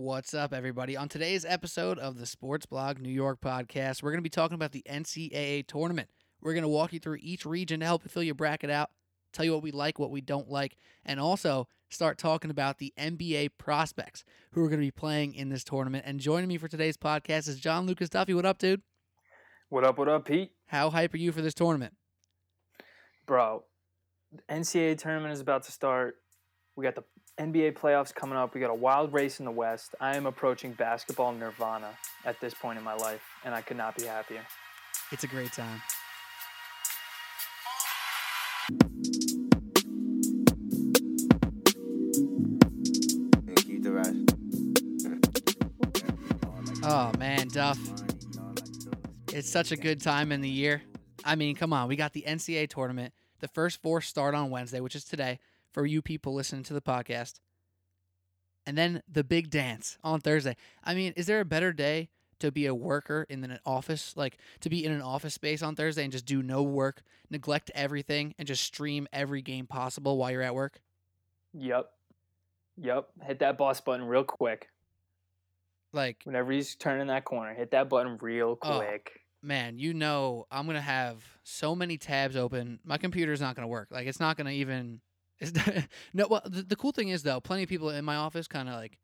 What's up, everybody? On today's episode of the Sports Blog New York podcast, we're going to be talking about the NCAA tournament. We're going to walk you through each region to help fill your bracket out, tell you what we like, what we don't like, and also start talking about the NBA prospects who are going to be playing in this tournament. And joining me for today's podcast is John Lucas Duffy. What up, dude? What up, what up, Pete? How hype are you for this tournament? Bro, the NCAA tournament is about to start. We got the NBA playoffs coming up. We got a wild race in the West. I am approaching basketball nirvana at this point in my life, and I could not be happier. It's a great time. keep the. Oh, man, Duff. It's such a good time in the year. I mean, come on. We got the NCAA tournament. The first four start on Wednesday, which is today for you people listening to the podcast. And then the big dance on Thursday. I mean, is there a better day to be a worker in an office? Like to be in an office space on Thursday and just do no work, neglect everything, and just stream every game possible while you're at work? Yep. Yep. Hit that boss button real quick. Like, Whenever he's turning that corner, hit that button real Oh. quick. man, you know, I'm gonna have so many tabs open. My computer's not gonna work. Like, it's not gonna even. It's no. Well, the, the cool thing is though, plenty of people in my office kind of like.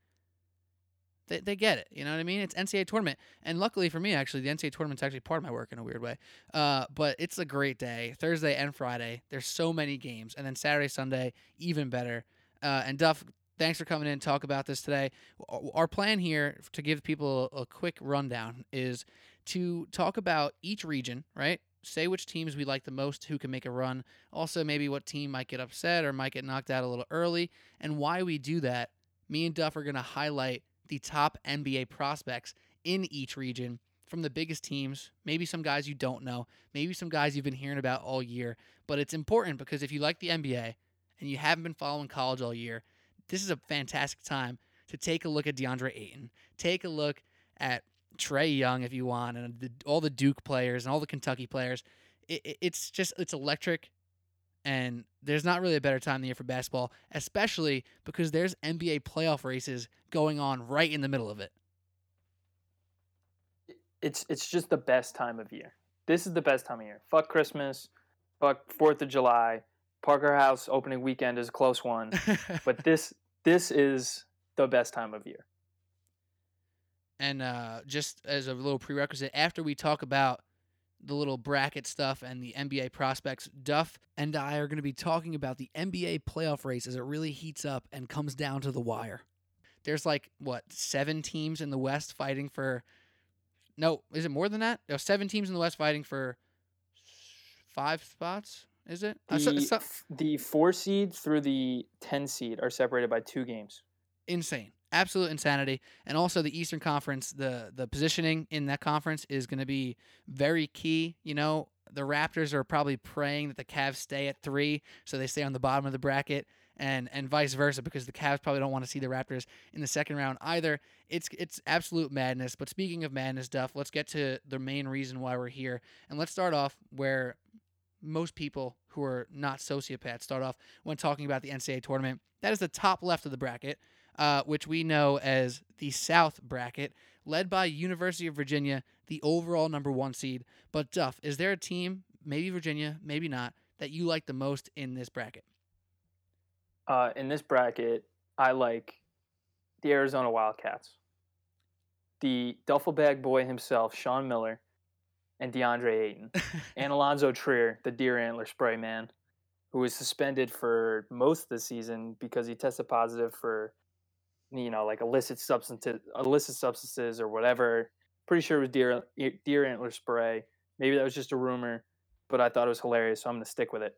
They, they get it, you know what I mean? It's NCAA tournament, and luckily for me, actually, the NCAA tournament's actually part of my work in a weird way. Uh, but it's a great day, Thursday and Friday. There's so many games, and then Saturday, Sunday, even better. Uh, and Duff, thanks for coming in and talk about this today. Our plan here to give people a quick rundown is to talk about each region, right? Say which teams we like the most, who can make a run. Also, maybe what team might get upset or might get knocked out a little early, and why we do that. Me and Duff are going to highlight the top NBA prospects in each region from the biggest teams, maybe some guys you don't know, maybe some guys you've been hearing about all year. But it's important because if you like the NBA and you haven't been following college all year, this is a fantastic time to take a look at DeAndre Ayton, take a look at Trae Young if you want, and the, all the Duke players and all the Kentucky players. It, it- it's just it's electric, and there's not really a better time of the year for basketball, especially because there's NBA playoff races going on right in the middle of it. It's it's just the best time of year. This is the best time of year. Fuck Christmas. Fuck Fourth of July. Parker House opening weekend is a close one. but this this is the best time of year. And uh, just as a little prerequisite, after we talk about the little bracket stuff and the NBA prospects, Duff and I are going to be talking about the NBA playoff race as it really heats up and comes down to the wire. There's like what seven teams in the West fighting for. No, is it more than that? No, seven teams in the West fighting for five spots. Is it? Uh, so- The, so- the four seed through the ten seed are separated by two games. insane absolute insanity. And also the eastern conference the the positioning in that conference is going to be very key you know? The raptors are probably praying that the Cavs stay at 3 so they stay on the bottom of the bracket and and vice versa because the Cavs probably don't want to see the Raptors in the second round either. It's it's absolute madness. But speaking of madness Duff, let's get to the main reason why we're here. And let's start off where most people who are not sociopaths start off when talking about the NCAA tournament. That is the top left of the bracket uh, which we know as the South bracket, led by University of Virginia, the overall number one seed. But Duff, is there a team, maybe Virginia, maybe not, that you like the most in this bracket? Uh, in this bracket, I like the Arizona Wildcats, the duffel bag boy himself, Sean Miller, and DeAndre Ayton, and Alonzo Trier, the deer antler spray man, who was suspended for most of the season because he tested positive for, you know, like illicit substances, illicit substances or whatever. Pretty sure it was deer deer antler spray. Maybe that was just a rumor, but I thought it was hilarious, so I'm gonna stick with it.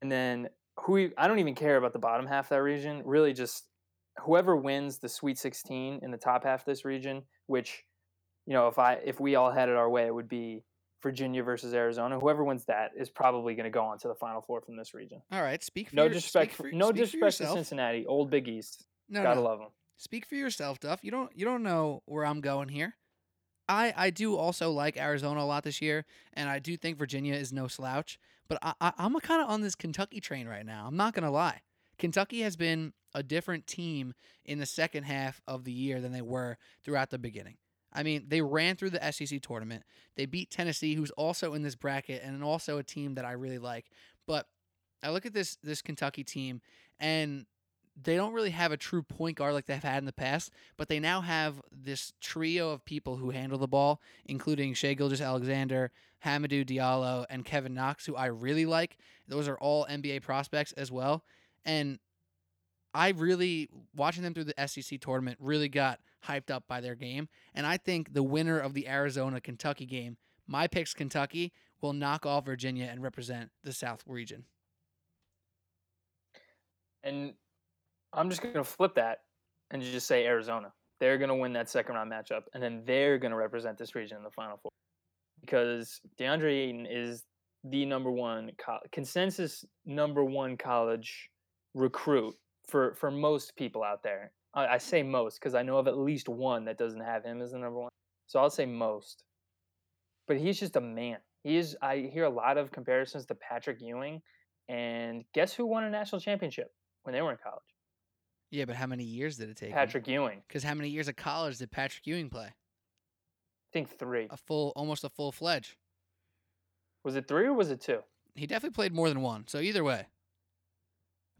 And then who I don't even care about the bottom half of that region. Really, just whoever wins the Sweet 16 in the top half of this region, which you know, if I if we all had it our way, it would be Virginia versus Arizona. Whoever wins that is probably going to go on to the Final Four from this region. All right, speak for No your, disrespect, for, no disrespect to. Cincinnati, Old Big East. No, Gotta no. love them. Speak for yourself, Duff. You don't you don't know where I'm going here. I I do also like Arizona a lot this year, and I do think Virginia is no slouch. But I, I I'm kind of on this Kentucky train right now. I'm not gonna lie. Kentucky has been a different team in the second half of the year than they were throughout the beginning. I mean, they ran through the SEC tournament. They beat Tennessee, who's also in this bracket and also a team that I really like. But I look at this this Kentucky team and they don't really have a true point guard like they've had in the past, but they now have this trio of people who handle the ball, including Shai Gilgeous-Alexander, Hamidou Diallo, and Kevin Knox, who I really like. Those are all NBA prospects as well. And I really, watching them through the SEC tournament, really got hyped up by their game. And I think the winner of the Arizona Kentucky game, my pick's Kentucky, will knock off Virginia and represent the South region. And I'm just going to flip that and just say Arizona. They're going to win that second round matchup, and then they're going to represent this region in the Final Four because DeAndre Ayton is the number one co- consensus number one college recruit for for most people out there. I, I say most because I know of at least one that doesn't have him as the number one. So I'll say most. But he's just a man. He is. I hear a lot of comparisons to Patrick Ewing, and guess who won a national championship when they were in college? Yeah, but how many years did it take? Patrick Ewing. Because how many years of college did Patrick Ewing play? I think three. A full, almost a full fledged. Was it three or was it two? He definitely played more than one. So either way.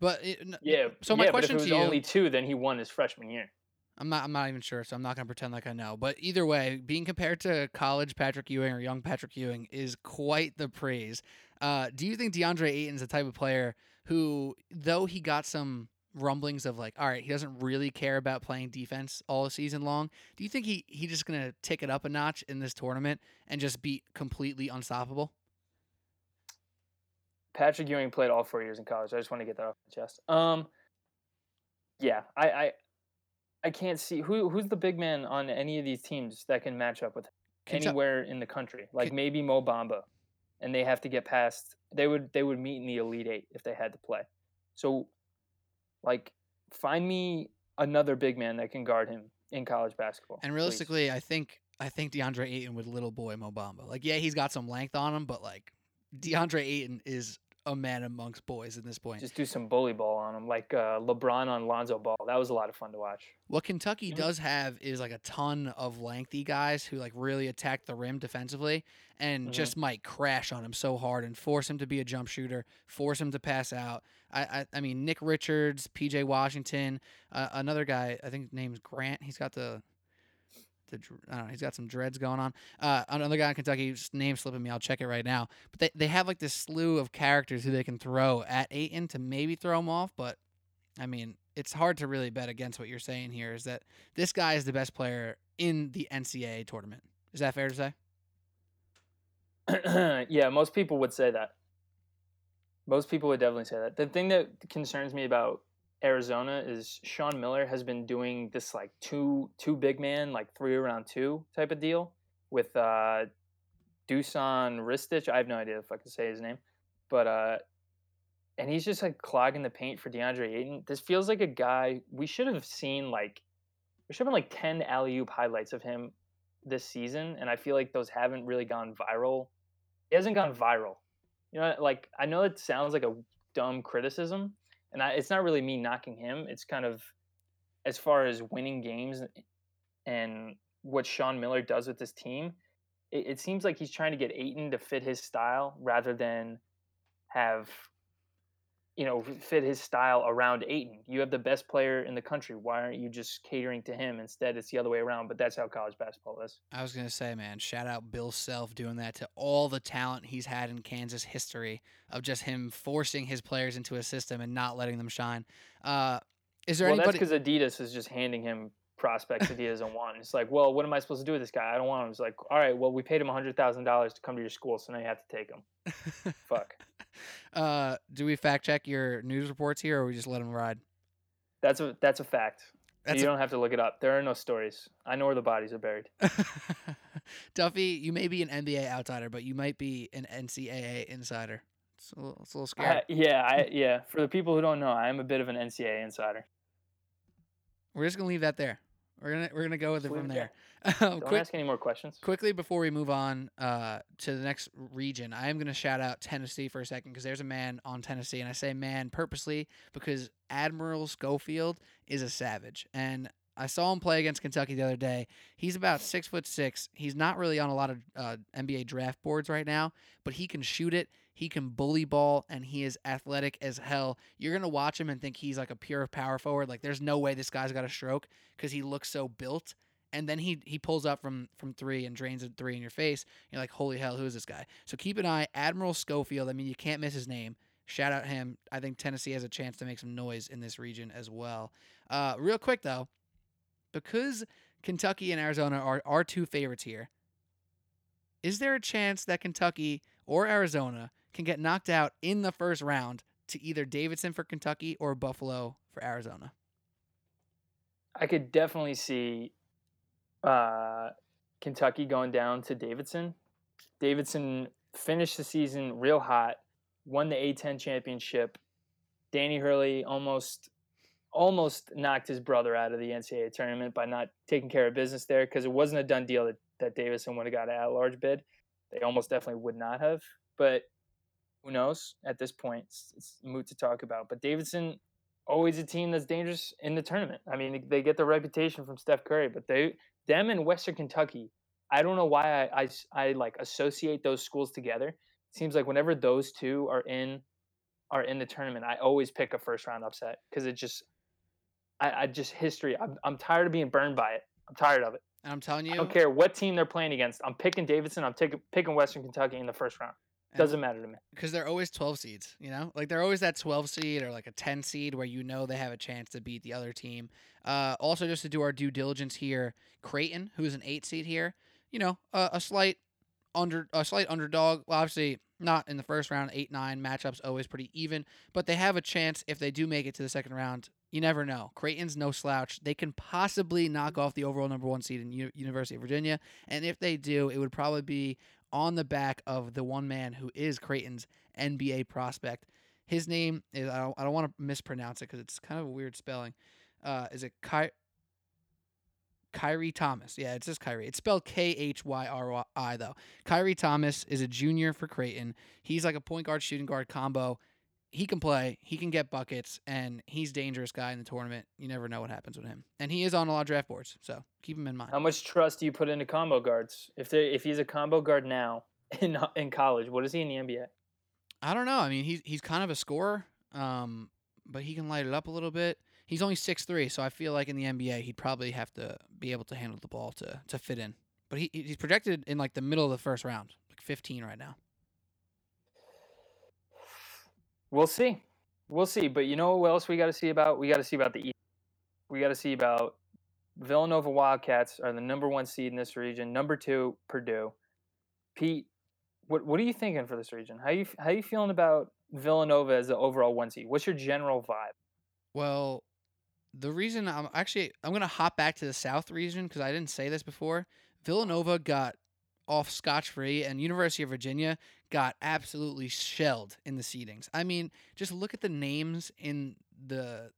But it, Yeah. So my yeah, question but if to it was you, only two, then he won his freshman year. I'm not, I'm not even sure, so I'm not gonna pretend like I know. But either way, being compared to college Patrick Ewing or young Patrick Ewing is quite the praise. Uh, do you think DeAndre Ayton's the type of player who, though he got some rumblings of like, all right, he doesn't really care about playing defense all season long. Do you think he he just gonna tick it up a notch in this tournament and just be completely unstoppable? Patrick Ewing played all four years in college. I just want to get that off my chest. Um, yeah, I, I, I can't see who who's the big man on any of these teams that can match up with him anywhere in the country. Like maybe Mo Bamba, and they have to get past. They would they would meet in the elite eight if they had to play. So, like, find me another big man that can guard him in college basketball. And please. realistically, I think I think DeAndre Ayton with little boy Mo Bamba. Like, yeah, he's got some length on him, but like DeAndre Ayton is a man amongst boys at this point. just do some bully ball on him, like uh, LeBron on Lonzo Ball. That was a lot of fun to watch. What Kentucky Mhm. does have is like a ton of lengthy guys who like really attack the rim defensively and Mhm. just might crash on him so hard and force him to be a jump shooter, force him to pass out. I I, I mean Nick Richards, P.J. Washington, uh, another guy I think his name's Grant. He's got the the I don't know. He's got some dreads going on. Uh, another guy in Kentucky, name slipping me. I'll check it right now. But they, they have like this slew of characters who they can throw at Ayton to maybe throw him off. But I mean, it's hard to really bet against what you're saying here. Is that this guy is the best player in the NCAA tournament? Is that fair to say? yeah, most people would say that. Most people would definitely say that. The thing that concerns me about Arizona is Sean Miller has been doing this like two two big man, like three around two type of deal with uh Dusan Ristic. I have no idea if I can say his name. But uh and he's just like clogging the paint for DeAndre Ayton. This feels like a guy we should have seen like there should have been like 10 alley oop highlights of him this season, and I feel like those haven't really gone viral. He hasn't gone viral. You know, like I know it sounds like a dumb criticism, and I, it's not really me knocking him. It's kind of as far as winning games and what Sean Miller does with this team. It, it seems like he's trying to get Ayton to fit his style rather than have you know fit his style around Ayton. You have the best player in the country. Why aren't you just catering to him instead? It's the other way around. But that's how college basketball is. I was gonna say, man, shout out Bill Self doing that to all the talent he's had in Kansas history of just him forcing his players into a system and not letting them shine. Uh, is there well, anybody? that's because Adidas is just handing him prospects that he doesn't want. It's like, well, what am I supposed to do with this guy? I don't want him. It's like, all right, well, we paid him hundred thousand dollars to come to your school, so now you have to take him. Fuck. uh, do we fact check your news reports here, or we just let them ride? That's a that's a fact. That's you a- don't have to look it up. There are no stories. I know where the bodies are buried. Duffy, you may be an NBA outsider, but you might be an NCAA insider. It's a little, it's a little scary. I, yeah, I, yeah. For the people who don't know, I am a bit of an NCAA insider. We're just gonna leave that there. We're gonna we're gonna go with it from there. Um, Don't quick, ask any more questions. quickly before we move on uh, to the next region, I am going to shout out Tennessee for a second because there's a man on Tennessee, and I say man purposely because Admiral Schofield is a savage, and I saw him play against Kentucky the other day. He's about six foot six. He's not really on a lot of uh, NBA draft boards right now, but he can shoot it. He can bully ball, and he is athletic as hell. You're gonna watch him and think he's like a pure power forward. Like there's no way this guy's got a stroke because he looks so built and then he he pulls up from from three and drains a three in your face. You're like, holy hell, who is this guy? So keep an eye, Admiral Schofield. I mean, you can't miss his name. Shout out him. I think Tennessee has a chance to make some noise in this region as well. Uh, real quick though, because Kentucky and Arizona are our two favorites here. Is there a chance that Kentucky or Arizona can get knocked out in the first round to either Davidson for Kentucky or Buffalo for Arizona? I could definitely see uh, Kentucky going down to Davidson. Davidson finished the season real hot, won the A10 championship. Danny Hurley almost almost knocked his brother out of the NCAA tournament by not taking care of business there because it wasn't a done deal that, that Davidson would have got an at-large bid. They almost definitely would not have, but who knows? At this point, it's, it's moot to talk about. But Davidson always a team that's dangerous in the tournament. I mean, they get the reputation from Steph Curry, but they them and Western Kentucky. I don't know why I, I, I like associate those schools together. It seems like whenever those two are in are in the tournament, I always pick a first round upset because it just I, I just history. I'm I'm tired of being burned by it. I'm tired of it. And I'm telling you, I don't care what team they're playing against. I'm picking Davidson. I'm taking picking Western Kentucky in the first round. Doesn't matter to me. because they're always 12 seeds, you know? Like they're always that 12 seed or like a 10 seed where you know they have a chance to beat the other team. Uh, also, just to do our due diligence here, Creighton, who's an 8 seed here, you know, uh, a slight under a slight underdog. Well, obviously not in the first round. 8-9 matchups always pretty even, but they have a chance if they do make it to the second round. You never know. Creighton's no slouch. They can possibly knock off the overall number 1 seed in U- University of Virginia, and if they do, it would probably be on the back of the one man who is Creighton's NBA prospect. His name is I don't, I don't want to mispronounce it because it's kind of a weird spelling. Uh, is it Ky- Khyri Thomas? Yeah, it's just Khyri. It's spelled K H Y R I though. Khyri Thomas is a junior for Creighton. He's like a point guard shooting guard combo. He can play. He can get buckets, and he's dangerous guy in the tournament. You never know what happens with him, and he is on a lot of draft boards, so keep him in mind. How much trust do you put into combo guards? If they if he's a combo guard now in in college, what is he in the NBA? I don't know. I mean, he's he's kind of a scorer, um, but he can light it up a little bit. He's only six three, so I feel like in the NBA he'd probably have to be able to handle the ball to to fit in. But he he's projected in like the middle of the first round, like fifteen right now. We'll see. We'll see. But you know what else we got to see about? We got to see about the East. We got to see about Villanova Wildcats are the number one seed in this region. Number two, Purdue. Pete, what what are you thinking for this region? How you how you feeling about Villanova as the overall one seed? What's your general vibe? Well, the reason I'm actually I'm gonna hop back to the South region because I didn't say this before. Villanova got off scotch free, and University of Virginia got absolutely shelled in the seedings. I mean, just look at the names in the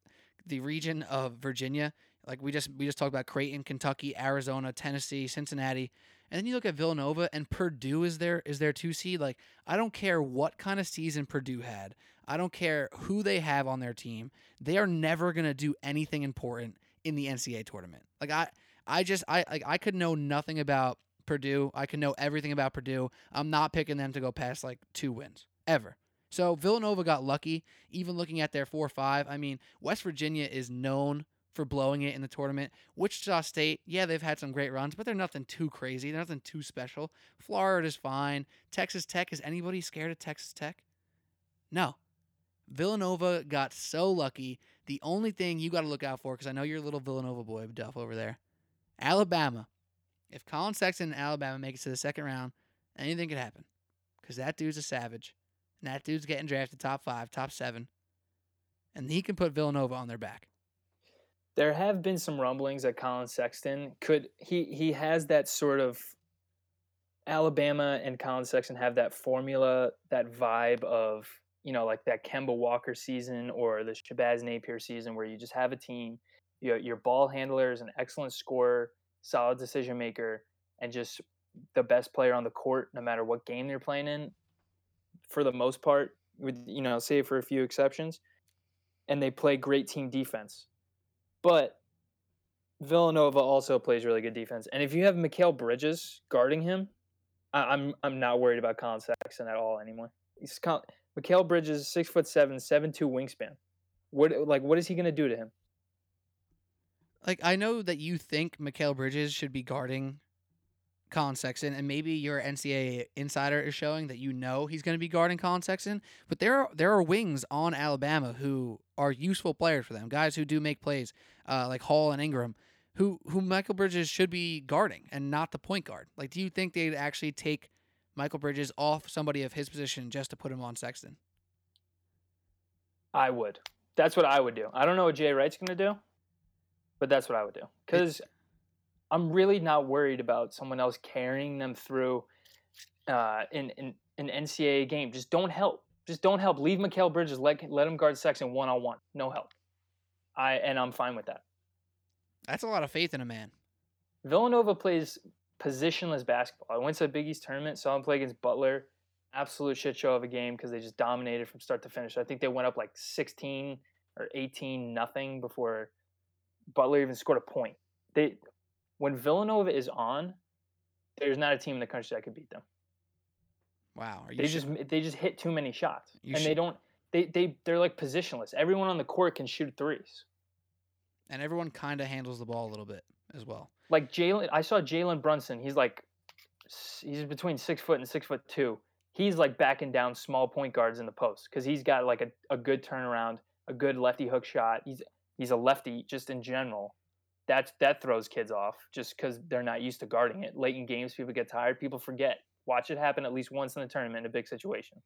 the region of Virginia. Like we just we just talked about Creighton, Kentucky, Arizona, Tennessee, Cincinnati, and then you look at Villanova and Purdue is there is their two seed. Like I don't care what kind of season Purdue had. I don't care who they have on their team. They are never gonna do anything important in the NCAA tournament. Like I I just I like I could know nothing about Purdue. I can know everything about Purdue. I'm not picking them to go past like two wins ever. So Villanova got lucky. Even looking at their four five, I mean West Virginia is known for blowing it in the tournament. Wichita State, yeah, they've had some great runs, but they're nothing too crazy. They're nothing too special. Florida's fine. Texas Tech, is anybody scared of Texas Tech? No. Villanova got so lucky. The only thing you got to look out for, because I know you're a little Villanova boy, Duff, over there. Alabama. If Collin Sexton and Alabama make it to the second round, anything could happen. Because that dude's a savage. And that dude's getting drafted top five, top seven. And he can put Villanova on their back. There have been some rumblings that Collin Sexton could he he has that sort of Alabama and Collin Sexton have that formula, that vibe of you know like that Kemba Walker season or the Shabazz Napier season where you just have a team, Your, your ball handler is an excellent scorer, solid decision maker, and just the best player on the court, no matter what game they're playing in, for the most part, with you know, save for a few exceptions. And they play great team defense. But Villanova also plays really good defense. And if you have Mikal Bridges guarding him, I, I'm I'm not worried about Collin Sexton at all anymore. He's Col- Mikal Bridges, six foot seven, seven two wingspan. What like what is he gonna do to him? Like I know that you think Mikal Bridges should be guarding Collin Sexton, and maybe your NCAA insider is showing that you know he's going to be guarding Collin Sexton. But there are there are wings on Alabama who are useful players for them, guys who do make plays, uh, like Hall and Ingram, who who Michael Bridges should be guarding and not the point guard. Like, do you think they'd actually take Michael Bridges off somebody of his position just to put him on Sexton? I would. That's what I would do. I don't know what Jay Wright's gonna do, but that's what I would do. Because I'm really not worried about someone else carrying them through uh, in, in an NCAA game. Just don't help. Just don't help. Leave Mikal Bridges. Let let him guard Sexton one on one. No help. I and I'm fine with that. That's a lot of faith in a man. Villanova plays positionless basketball. I went to a Big East tournament, saw them play against Butler. Absolute shit show of a game because they just dominated from start to finish. I think they went up like 16 or 18 nothing before Butler even scored a point. They when Villanova is on, there's not a team in the country that could beat them. Wow, are you They sure? just they just hit too many shots, You and they don't. They they they're like positionless. Everyone on the court can shoot threes. and everyone kind of handles the ball a little bit as well. like Jalen. I saw Jalen Brunson. He's like, he's between six foot and six foot two. He's like backing down small point guards in the post because he's got like a, a good turnaround, a good lefty hook shot. He's he's a lefty just in general. That's that throws kids off just because they're not used to guarding it. Late in games, people get tired. People forget. Watch it happen at least once in the tournament in a big situation.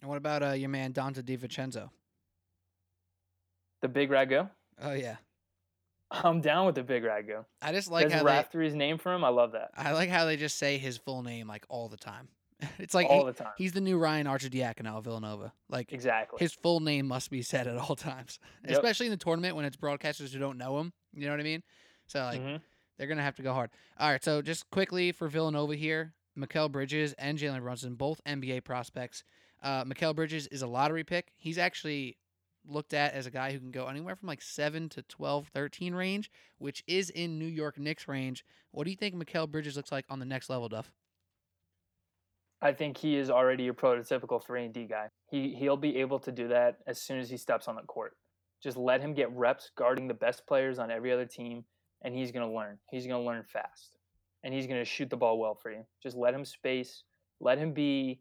And what about uh, your man Donte DiVincenzo? The big ragu. Oh yeah, I'm down with the big ragu. I just like There's how they, Raftery's name for him. I love that I like how they just say his full name like all the time. it's like all he- the time. he's the new Ryan Archer Arcidiacono of Villanova. Like Exactly. his full name must be said at all times, Yep. especially in the tournament when it's broadcasters who don't know him. You know what I mean? So like Mhm. they're gonna have to go hard. All right, so just quickly for Villanova here, Mikal Bridges and Jalen Brunson, both NBA prospects. Uh, Mikal Bridges is a lottery pick. He's actually looked at as a guy who can go anywhere from like 7 to 12, 13 range, which is in New York Knicks range. What do you think Mikal Bridges looks like on the next level, Duff? I think he is already your prototypical three and D guy. He he'll be able to do that as soon as he steps on the court. Just let him get reps guarding the best players on every other team, and he's gonna learn. He's gonna learn fast, and he's gonna shoot the ball well for you. Just let him space. Let him be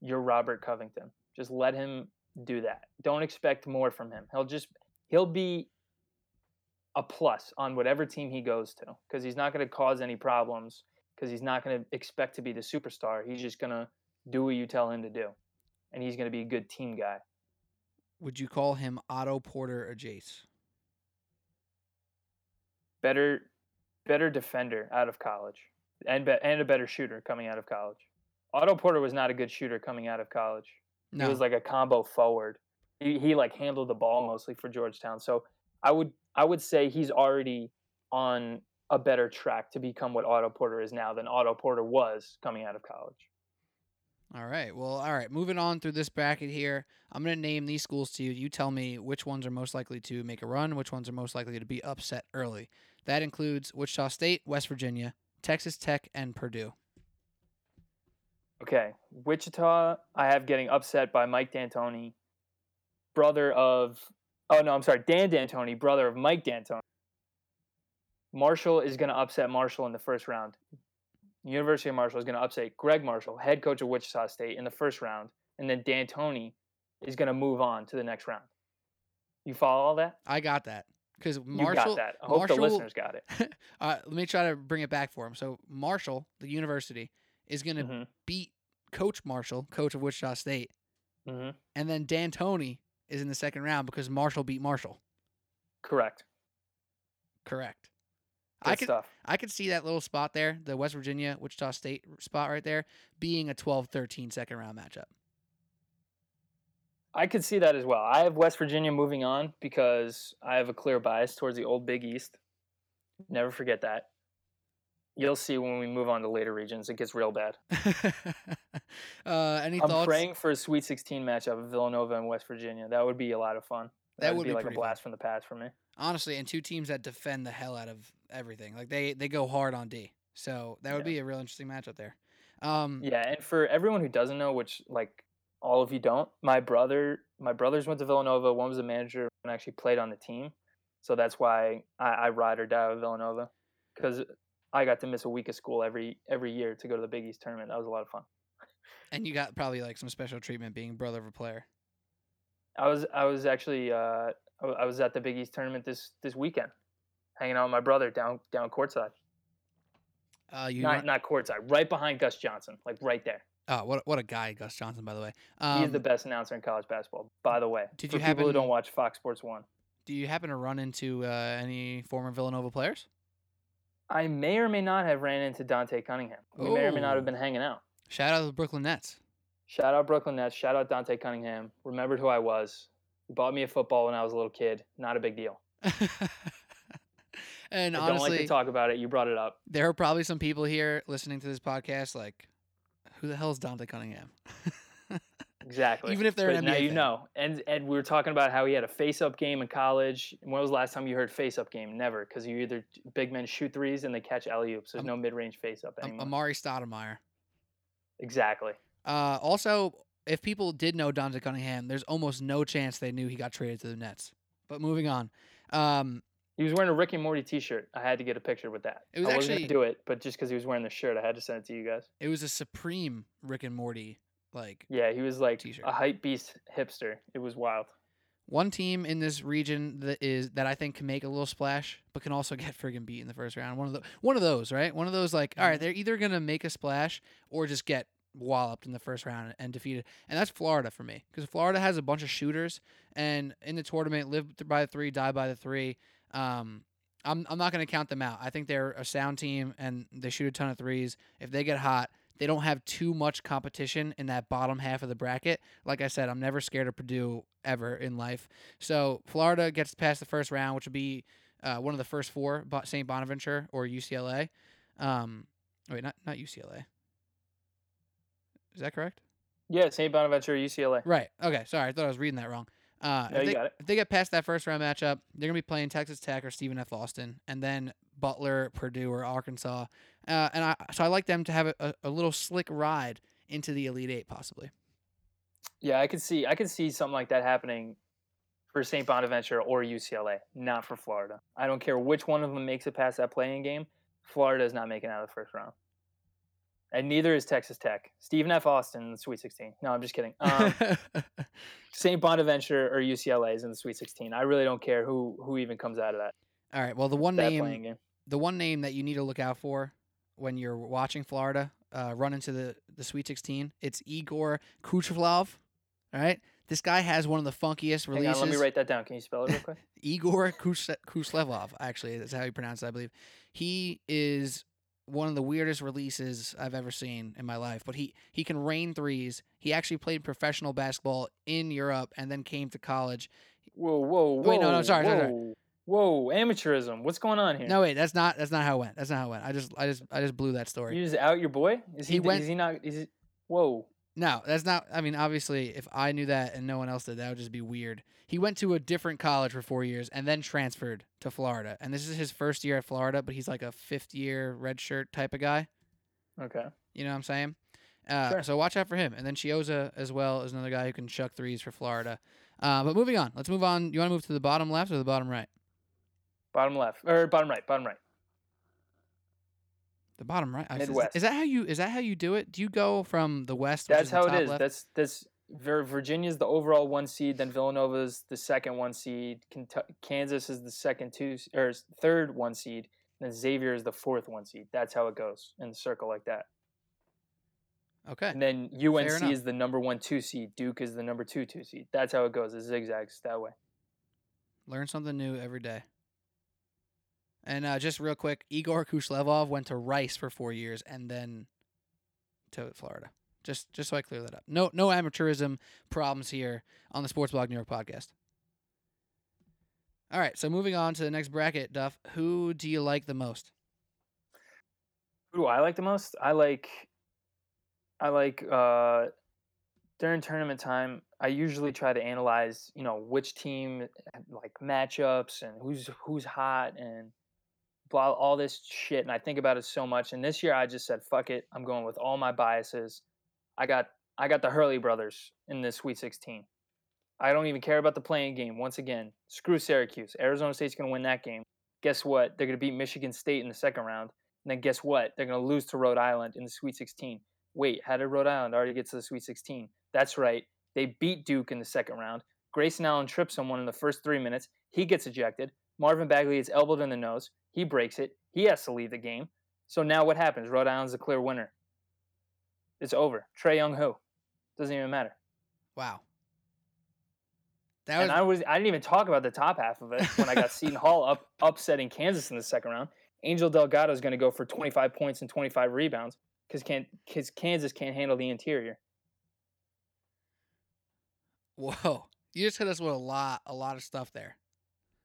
your Robert Covington. Just let him do that. Don't expect more from him. He'll just he'll be a plus on whatever team he goes to because he's not going to cause any problems because he's not going to expect to be the superstar. He's just going to do what you tell him to do, and he's going to be a good team guy. Would you call him Otto Porter or Jace? Better, better defender out of college, and be, and a better shooter coming out of college. Otto Porter was not a good shooter coming out of college. No. He was like a combo forward. He, he like handled the ball mostly for Georgetown. So I would I would say he's already on a better track to become what Otto Porter is now than Otto Porter was coming out of college. All right. Well, all right. Moving on through this bracket here, I'm going to name these schools to you. You tell me which ones are most likely to make a run, which ones are most likely to be upset early. That includes Wichita State, West Virginia, Texas Tech, and Purdue. Okay, Wichita, I have getting upset by Mike D'Antoni, brother of. Oh no, I'm sorry, Dan D'Antoni, brother of Mike D'Antoni. Marshall is going to upset Marshall in the first round. University of Marshall is going to upset Greg Marshall, head coach of Wichita State, in the first round, and then D'Antoni is going to move on to the next round. You follow all that? I got that because You Marshall. got that. I hope Marshall- the listeners got it. uh, let me try to bring it back for him. So Marshall, the university, is going to hmm beat Coach Marshall, coach of Wichita State, hmm and then D'Antoni is in the second round because Marshall beat Marshall. Correct. Correct. Good I could stuff. I could see that little spot there, the West Virginia Wichita State spot right there, being a 12-13 second round matchup. I could see that as well. I have West Virginia moving on because I have a clear bias towards the old Big East. Never forget that. You'll see when we move on to later regions, it gets real bad. uh, any I'm thoughts? praying for a Sweet 16 matchup of Villanova and West Virginia. That would be a lot of fun. That would would be, be like a pretty fun. blast from the past for me. Honestly, and two teams that defend the hell out of everything. Like they they go hard on D. So that would Yeah. be a real interesting matchup there. Um, Yeah, and for everyone who doesn't know, which like all of you don't, my brother, my brothers went to Villanova. One was a manager and actually played on the team, so that's why I, I ride or die with Villanova because I got to miss a week of school every every year to go to the Big East tournament. That was a lot of fun. and you got probably like some special treatment being brother of a player. I was I was actually uh, I was at the Big East tournament this this weekend, hanging out with my brother down down courtside. Uh, you not run- not courtside, right behind Gus Johnson, like right there. oh, what what a guy, Gus Johnson, by the way. He's the Um, best announcer in college basketball, by the way. Did for you people who don't watch Fox Sports One? do you happen to run into uh, any former Villanova players? I may or may not have ran into Dante Cunningham. We may or may not Oh. have been hanging out. Shout out to the Brooklyn Nets. Shout out Brooklyn Nets. Shout out Dante Cunningham. Remembered who I was. Bought me a football when I was a little kid. Not a big deal. and I don't like honestly, to talk about it. You brought it up. there are probably some people here listening to this podcast like, who the hell is Dante Cunningham? Exactly. Even if they're But an now NBA you fan. know. And and we were talking about how he had a face-up game in college. When was the last time you heard face-up game? Never, because you either big men shoot threes and they catch alley oops. There's no mid-range face-up anymore. Amar'e Stoudemire. exactly. Uh, also, if people did know Dante Cunningham, there's almost no chance they knew he got traded to the Nets. But moving on, um, He was wearing a Rick and Morty T-shirt. I had to get a picture with that. It was I wasn't gonna do it, but just because he was wearing the shirt, I had to send it to you guys. it was a supreme Rick and Morty like Yeah, he was like T-shirt. a hype beast hipster. It was wild. one team in this region that is that I think can make a little splash, but can also get friggin' beat in the first round. One of the one of those, right? One of those like, all right, Mhm. they're either gonna make a splash or just get walloped in the first round and defeated. And that's Florida for me because Florida has a bunch of shooters and in the tournament live by the three, die by the three. Um, I'm I'm not gonna count them out. I think they're a sound team and they shoot a ton of threes. If they get hot. They don't have too much competition in that bottom half of the bracket. Like I said, I'm never scared of Purdue ever in life. So Florida gets past the first round, which would be uh, one of the first four: St. Bonaventure or UCLA. Um, wait, not not UCLA. Is that correct? Yeah, St. Bonaventure, UCLA. Right. Okay. Sorry, I thought I was reading that wrong. Uh, No, if, you they, got it. if they get past that first round matchup, they're gonna be playing Texas Tech or Stephen F. Austin, and then Butler, Purdue, or Arkansas. Uh, and I so I like them to have a, a, little slick ride into the Elite Eight, possibly. Yeah, I could see I could see something like that happening for St. Bonaventure or UCLA, not for Florida. I don't care which one of them makes it past that playing game. Florida is not making it out of the first round. And neither is Texas Tech. Stephen F. Austin in the Sweet 16. No, I'm just kidding. Um, St. Bonaventure or UCLA is in the Sweet 16. I really don't care who who even comes out of that All right. Well, the one name the one name that you need to look out for when you're watching Florida uh, run into the, the Sweet 16, it's Igor Kucherov. All right. This guy has one of the funkiest Hang releases. on, let me write that down. Can you spell it real quick? Igor Kus- Kuslevov, actually, that's how you pronounce it, I believe. He is one of the weirdest releases I've ever seen in my life. But he, he can rain threes. He actually played professional basketball in Europe and then came to college. Whoa, whoa, whoa. Wait, no, no, sorry, whoa, sorry, sorry. Whoa, amateurism. What's going on here? No, wait, that's not that's not how it went. That's not how it went. I just I just I just blew that story. You just out your boy? Is he, He went- is he not is he, whoa. No, that's not. I mean, obviously, if I knew that and no one else did, that would just be weird. He went to a different college for four years and then transferred to Florida. And this is his first year at Florida, but he's like a fifth year redshirt type of guy. Okay. You know what I'm saying? Uh, Sure. So watch out for him. And then Chiozza as well is another guy who can chuck threes for Florida. Uh, but moving on, let's move on. You want to move to the bottom left or the bottom right? Bottom left or bottom right, bottom right. The bottom right. I- is- Midwest. Is, that how you? Is that how you do it? Do you go from the west? That's the how it is. Left? That's that's Vir- Virginia's the overall one seed, then Villanova's the second one seed. Kansas is the second two or third one seed, and then Xavier is the fourth one seed. That's how it goes in a circle like that. okay. And then UNC is the number one two seed. Duke is the number two two seed. That's how it goes. It zigzags that way. Learn something new every day. And uh, just real quick, Igor Kushlevov went to Rice for four years and then to Florida. Just just so I clear that up. No no amateurism problems here on the Sports Blog New York podcast. All right, so moving on to the next bracket, Duff. Who do you like the most? Who do I like the most? I like I like uh during tournament time, I usually try to analyze, you know, which team like matchups and who's who's hot and blah all this shit and I think about it so much. And this year I just said, fuck it. I'm going with all my biases. I got I got the Hurley brothers in this Sweet 16. I don't even care about the playing game. Once again, screw Syracuse. Arizona State's going to win that game. Guess what? They're going to beat Michigan State in the second round. And then guess what? They're going to lose to Rhode Island in the Sweet 16. Wait, how did Rhode Island already get to the Sweet 16? That's right. They beat Duke in the second round. Grayson Allen trips someone in the first three minutes. He gets ejected. Marvin Bagley is elbowed in the nose. He breaks it. He has to leave the game. So now what happens? Rhode Island's a clear winner. It's over. Trae Young who? Doesn't even matter. Wow. That was and I was I didn't even talk about the top half of it when I got Seton Hall up upsetting Kansas in the second round. Angel Delgado is going to go for 25 points and 25 rebounds because can because Kansas can't handle the interior. whoa. You just hit us with a lot a lot of stuff there.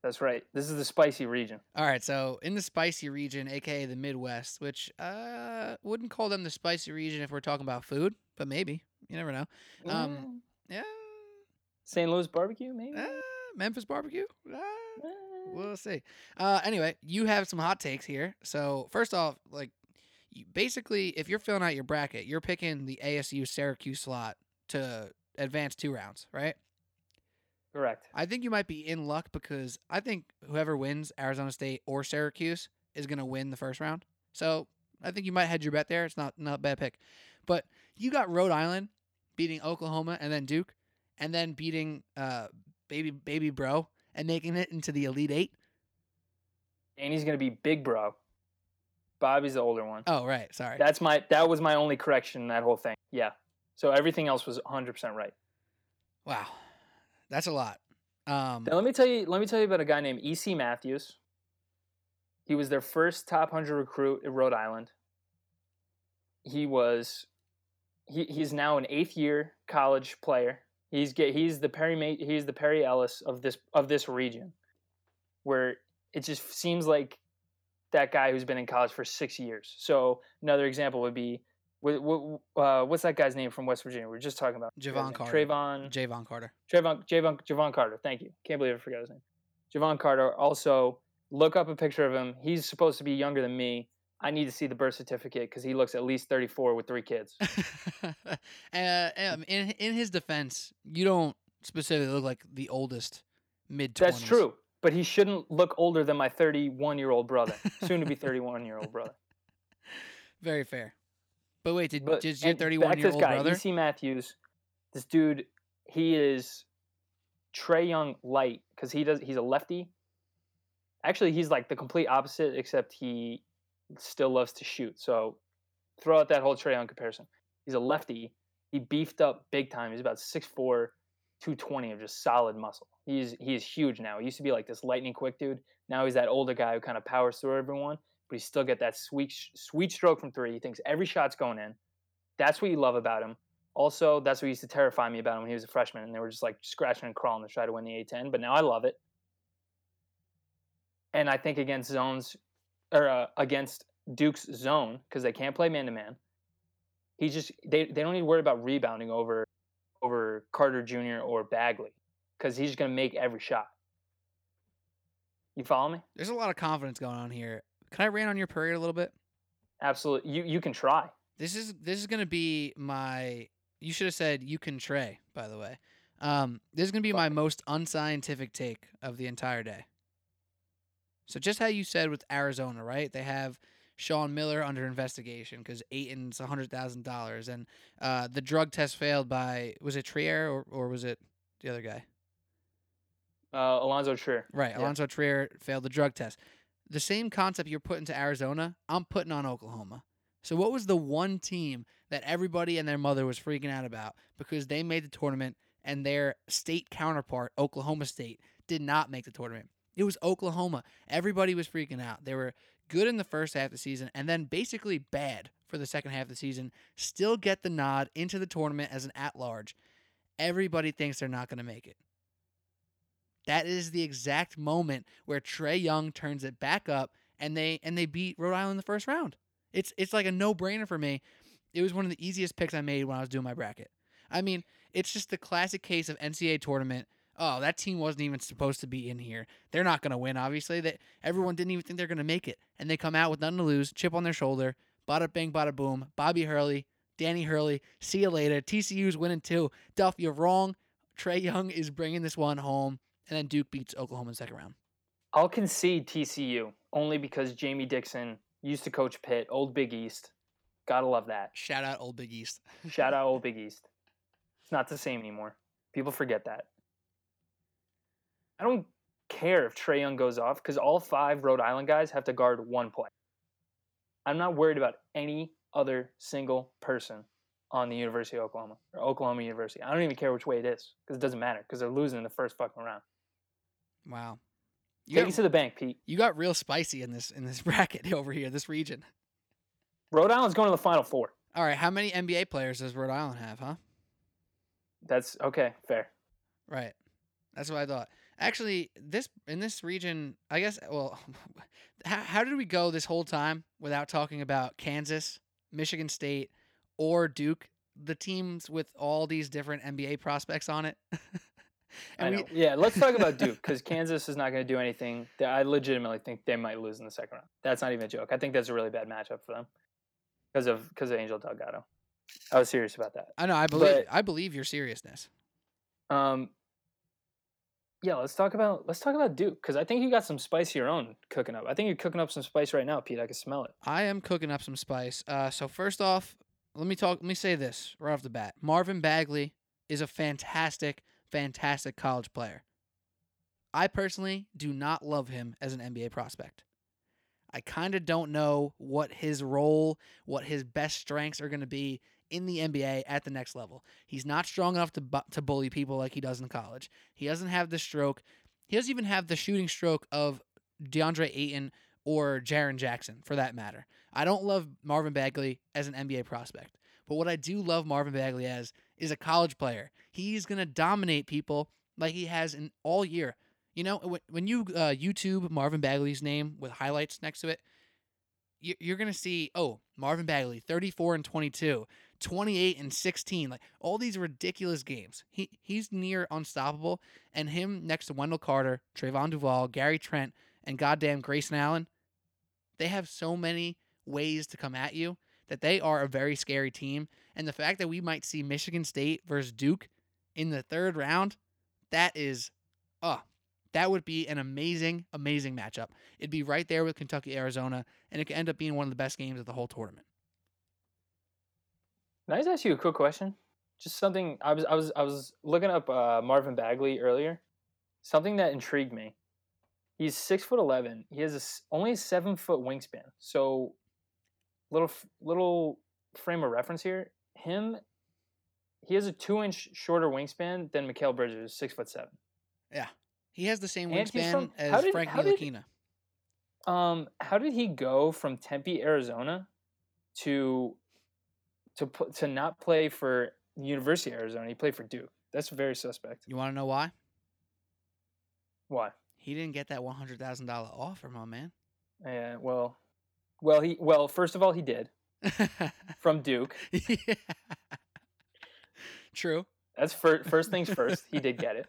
That's right. This is the spicy region. All right, so in the spicy region, aka the Midwest, which uh wouldn't call them the spicy region if we're talking about food, but maybe you never know. Um, Mm. Yeah, St. Louis barbecue, maybe. uh, Memphis barbecue. Uh, Eh. we'll see. Uh, anyway, you have some hot takes here. So first off, like, you, basically, if you're filling out your bracket, you're picking the ASU Syracuse slot to advance two rounds, right? Correct. I think you might be in luck because I think whoever wins Arizona State or Syracuse is going to win the first round. So I think you might hedge your bet there. It's not not a bad pick, but you got Rhode Island beating Oklahoma and then Duke, and then beating uh baby baby bro and making it into the Elite Eight. And he's going to be big bro. Bobby's the older one. Oh right, sorry. That's my that was my only correction in that whole thing. Yeah. So everything else was 100% right. wow, that's a lot. Um, Now let me tell you let me tell you about a guy named EC Matthews. He was their first top 100 recruit in Rhode Island. He was he, he's now an 8th year college player. He's get he's the Perry he's the Perry Ellis of this of this region where it just seems like that guy who's been in college for 6 years. So another example would be what, what, uh, what's that guy's name from West Virginia? We are just talking about Jevon Carter. Trayvon Jevon Carter. Jevon, Jevon, Jevon Carter. Thank you. Can't believe I forgot his name. Jevon Carter. Also, look up a picture of him. He's supposed to be younger than me. I need to see the birth certificate because he looks at least 34 with three kids. uh, um, in in his defense, you don't specifically look like the oldest mid. That's true. But he shouldn't look older than my 31 year old brother, soon to be 31 year old brother. Very fair. But wait, did, But did your and back 31 to year this old guy, brother? EC Matthews, this dude, he is Trae Young light because he does. He's a lefty. Actually, he's like the complete opposite, except he still loves to shoot. So throw out that whole Trae Young comparison. He's a lefty. He beefed up big time. He's about 6'4", 220 of just solid muscle. He's he's huge now. He used to be like this lightning quick dude. Now he's that older guy who kind of powers through everyone, but still get that sweet sweet stroke from three. He thinks every shot's going in. That's what you love about him. Also, that's what used to terrify me about him when he was a freshman, and they were just like scratching and crawling to try to win the A10. But now I love it. And I think against zones, or uh, against Duke's zone, because they can't play man to man. He just they, they don't need to worry about rebounding over over Carter Jr. or Bagley, because he's gonna make every shot. You follow me? There's a lot of confidence going on here. Can I rain on your parade a little bit? Absolutely. You you can try. This is this is gonna be my. You should have said you can Trey. By the way, um, this is gonna be my most unscientific take of the entire day. So just how you said with Arizona, right? They have Sean Miller under investigation because Ayton's a hundred thousand dollars, and uh, the drug test failed by was it Trier or or was it the other guy? Uh, Alonzo Trier. Right, Yeah. Alonzo Trier failed the drug test. The same concept you're putting to Arizona, I'm putting on Oklahoma. So what was the one team that everybody and their mother was freaking out about because they made the tournament and their state counterpart, Oklahoma State, did not make the tournament? It was Oklahoma. Everybody was freaking out. They were good in the first half of the season and then basically bad for the second half of the season. Still get the nod into the tournament as an at large. Everybody thinks they're not going to make it. That is the exact moment where Trae Young turns it back up and they and they beat Rhode Island in the first round. It's it's like a no-brainer for me. It was one of the easiest picks I made when I was doing my bracket. I mean, it's just the classic case of NCAA tournament. Oh, that team wasn't even supposed to be in here. They're not going to win. Obviously, that everyone didn't even think they're going to make it, and they come out with nothing to lose, chip on their shoulder, bada bing, bada boom. Bobby Hurley, Danny Hurley, see you later. TCU's winning too. Duff, you're wrong. Trae Young is bringing this one home, and then Duke beats Oklahoma in the second round. I'll concede TCU only because Jamie Dixon used to coach Pitt, old Big East. Gotta love that. Shout out Old Big East. Shout out old Big East. It's not the same anymore. People forget that. I don't care if Trae Young goes off because all five Rhode Island guys have to guard one player. I'm not worried about any other single person on the University of Oklahoma or Oklahoma University. I don't even care which way it is because it doesn't matter because they're losing in the first fucking round. Wow. You Take got, it to the bank, Pete. you got real spicy in this in this bracket over here, this region. Rhode Island's going to the Final Four. All right, how many NBA players does Rhode Island have, huh? That's okay, fair. Right. That's what I thought. Actually, this in this region, I guess. Well, how, how did we go this whole time without talking about Kansas, Michigan State, or Duke, the teams with all these different NBA prospects on it? Know. Yeah, let's talk about Duke because Kansas is not going to do anything. That I legitimately think they might lose in the second round. That's not even a joke. I think that's a really bad matchup for them because of because of Angel Delgado. I was serious about that. I know. I believe. But- I believe your seriousness. Um, yeah, let's talk about let's talk about Duke because I think you got some spice of your own cooking up. I think you're cooking up some spice right now, Pete. I can smell it. I am cooking up some spice. Uh, so first off, let me talk. Let me say this right off the bat. Marvin Bagley is a fantastic, fantastic college player. I personally do not love him as an NBA prospect. I kind of don't know what his role, what his best strengths are going to be in the NBA at the next level. He's not strong enough to bu- to bully people like he does in college. He doesn't have the stroke. He doesn't even have the shooting stroke of DeAndre Ayton or Jaren Jackson, for that matter. I don't love Marvin Bagley as an NBA prospect, but what I do love Marvin Bagley as is a college player. He's gonna dominate people like he has in all year. You know, when- you uh, YouTube Marvin Bagley's name with highlights next to it, you- you're gonna see oh Marvin Bagley, 34 and 22, 28 and 16, like all these ridiculous games. He he's near unstoppable, and him next to Wendell Carter, Trevon Duval, Gary Trent, and goddamn Grayson Allen, they have so many ways to come at you that they are a very scary team. And the fact that we might see Michigan State versus Duke in the third round, that is, uh, that would be an amazing, amazing matchup. It'd be right there with Kentucky, Arizona, and it could end up being one of the best games of the whole tournament. Can I just ask you a quick question? Just something I was I was I was looking up uh, Marvin Bagley earlier. Something that intrigued me. He's six foot eleven. He has a only a seven foot wingspan. So, little little frame of reference here. Him, he has a two inch shorter wingspan than Mikal Bridges, six foot seven. Yeah, He has the same wingspan from- as did- Frank how did- Ntilikina. Um, how did he go from Tempe, Arizona, to to to not play for University of Arizona? He played for Duke. That's very suspect. You want to know why? Why? He didn't get that one hundred thousand dollar offer, my man. Yeah, well, well, he well. First of all, he did from Duke. Yeah. True. That's fir- first things first. He did get it,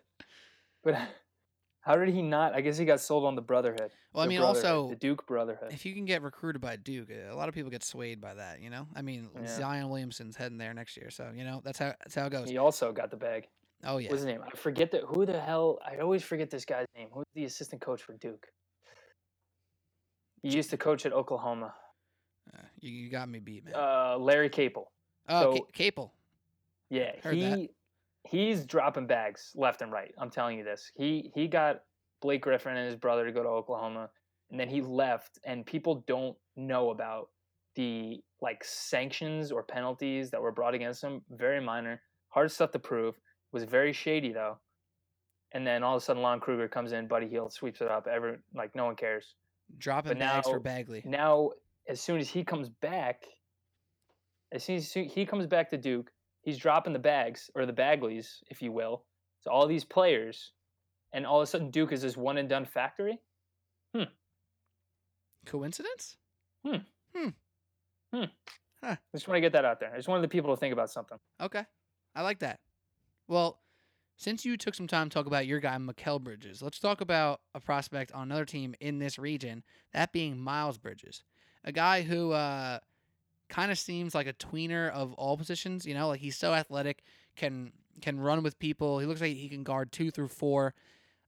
but how did he not? I guess he got sold on the Brotherhood. Well, I mean, also, the Duke Brotherhood. if you can get recruited by Duke, a lot of people get swayed by that. You know, I mean, Yeah. Zion Williamson's heading there next year, so you know that's how that's how it goes. He also got the bag. Oh yeah, What's his name? I forget that. Who the hell? I always forget this guy's name. Who's the assistant coach for Duke? He used to coach at Oklahoma. Uh, you, you got me beat, man. Uh, Larry Capel. oh, so- Ca- Capel. Yeah, Heard he that. he's dropping bags left and right. I'm telling you this. He he got Blake Griffin and his brother to go to Oklahoma, and then he left. And people don't know about the like sanctions or penalties that were brought against him. Very minor, hard stuff to prove. Was very shady though. and then all of a sudden Lon Kruger comes in, Buddy Hield sweeps it up. Every like no one cares. Dropping But bags for Bagley. Now, as soon as he comes back, as soon as he comes back to Duke, he's dropping the bags or the Bagleys, if you will, to all these players, and all of a sudden Duke is this one and done factory. Hmm. Coincidence? Hmm. Hmm. Hmm. Huh. I just want to get that out there. I just wanted the people to think about something. Okay. I like that. Well, since you took some time to talk about your guy, Mikal Bridges, let's talk about a prospect on another team in this region, that being Miles Bridges. A guy who uh, kind of seems like a tweener of all positions. You know, like he's so athletic, can can run with people. He looks like he can guard two through four.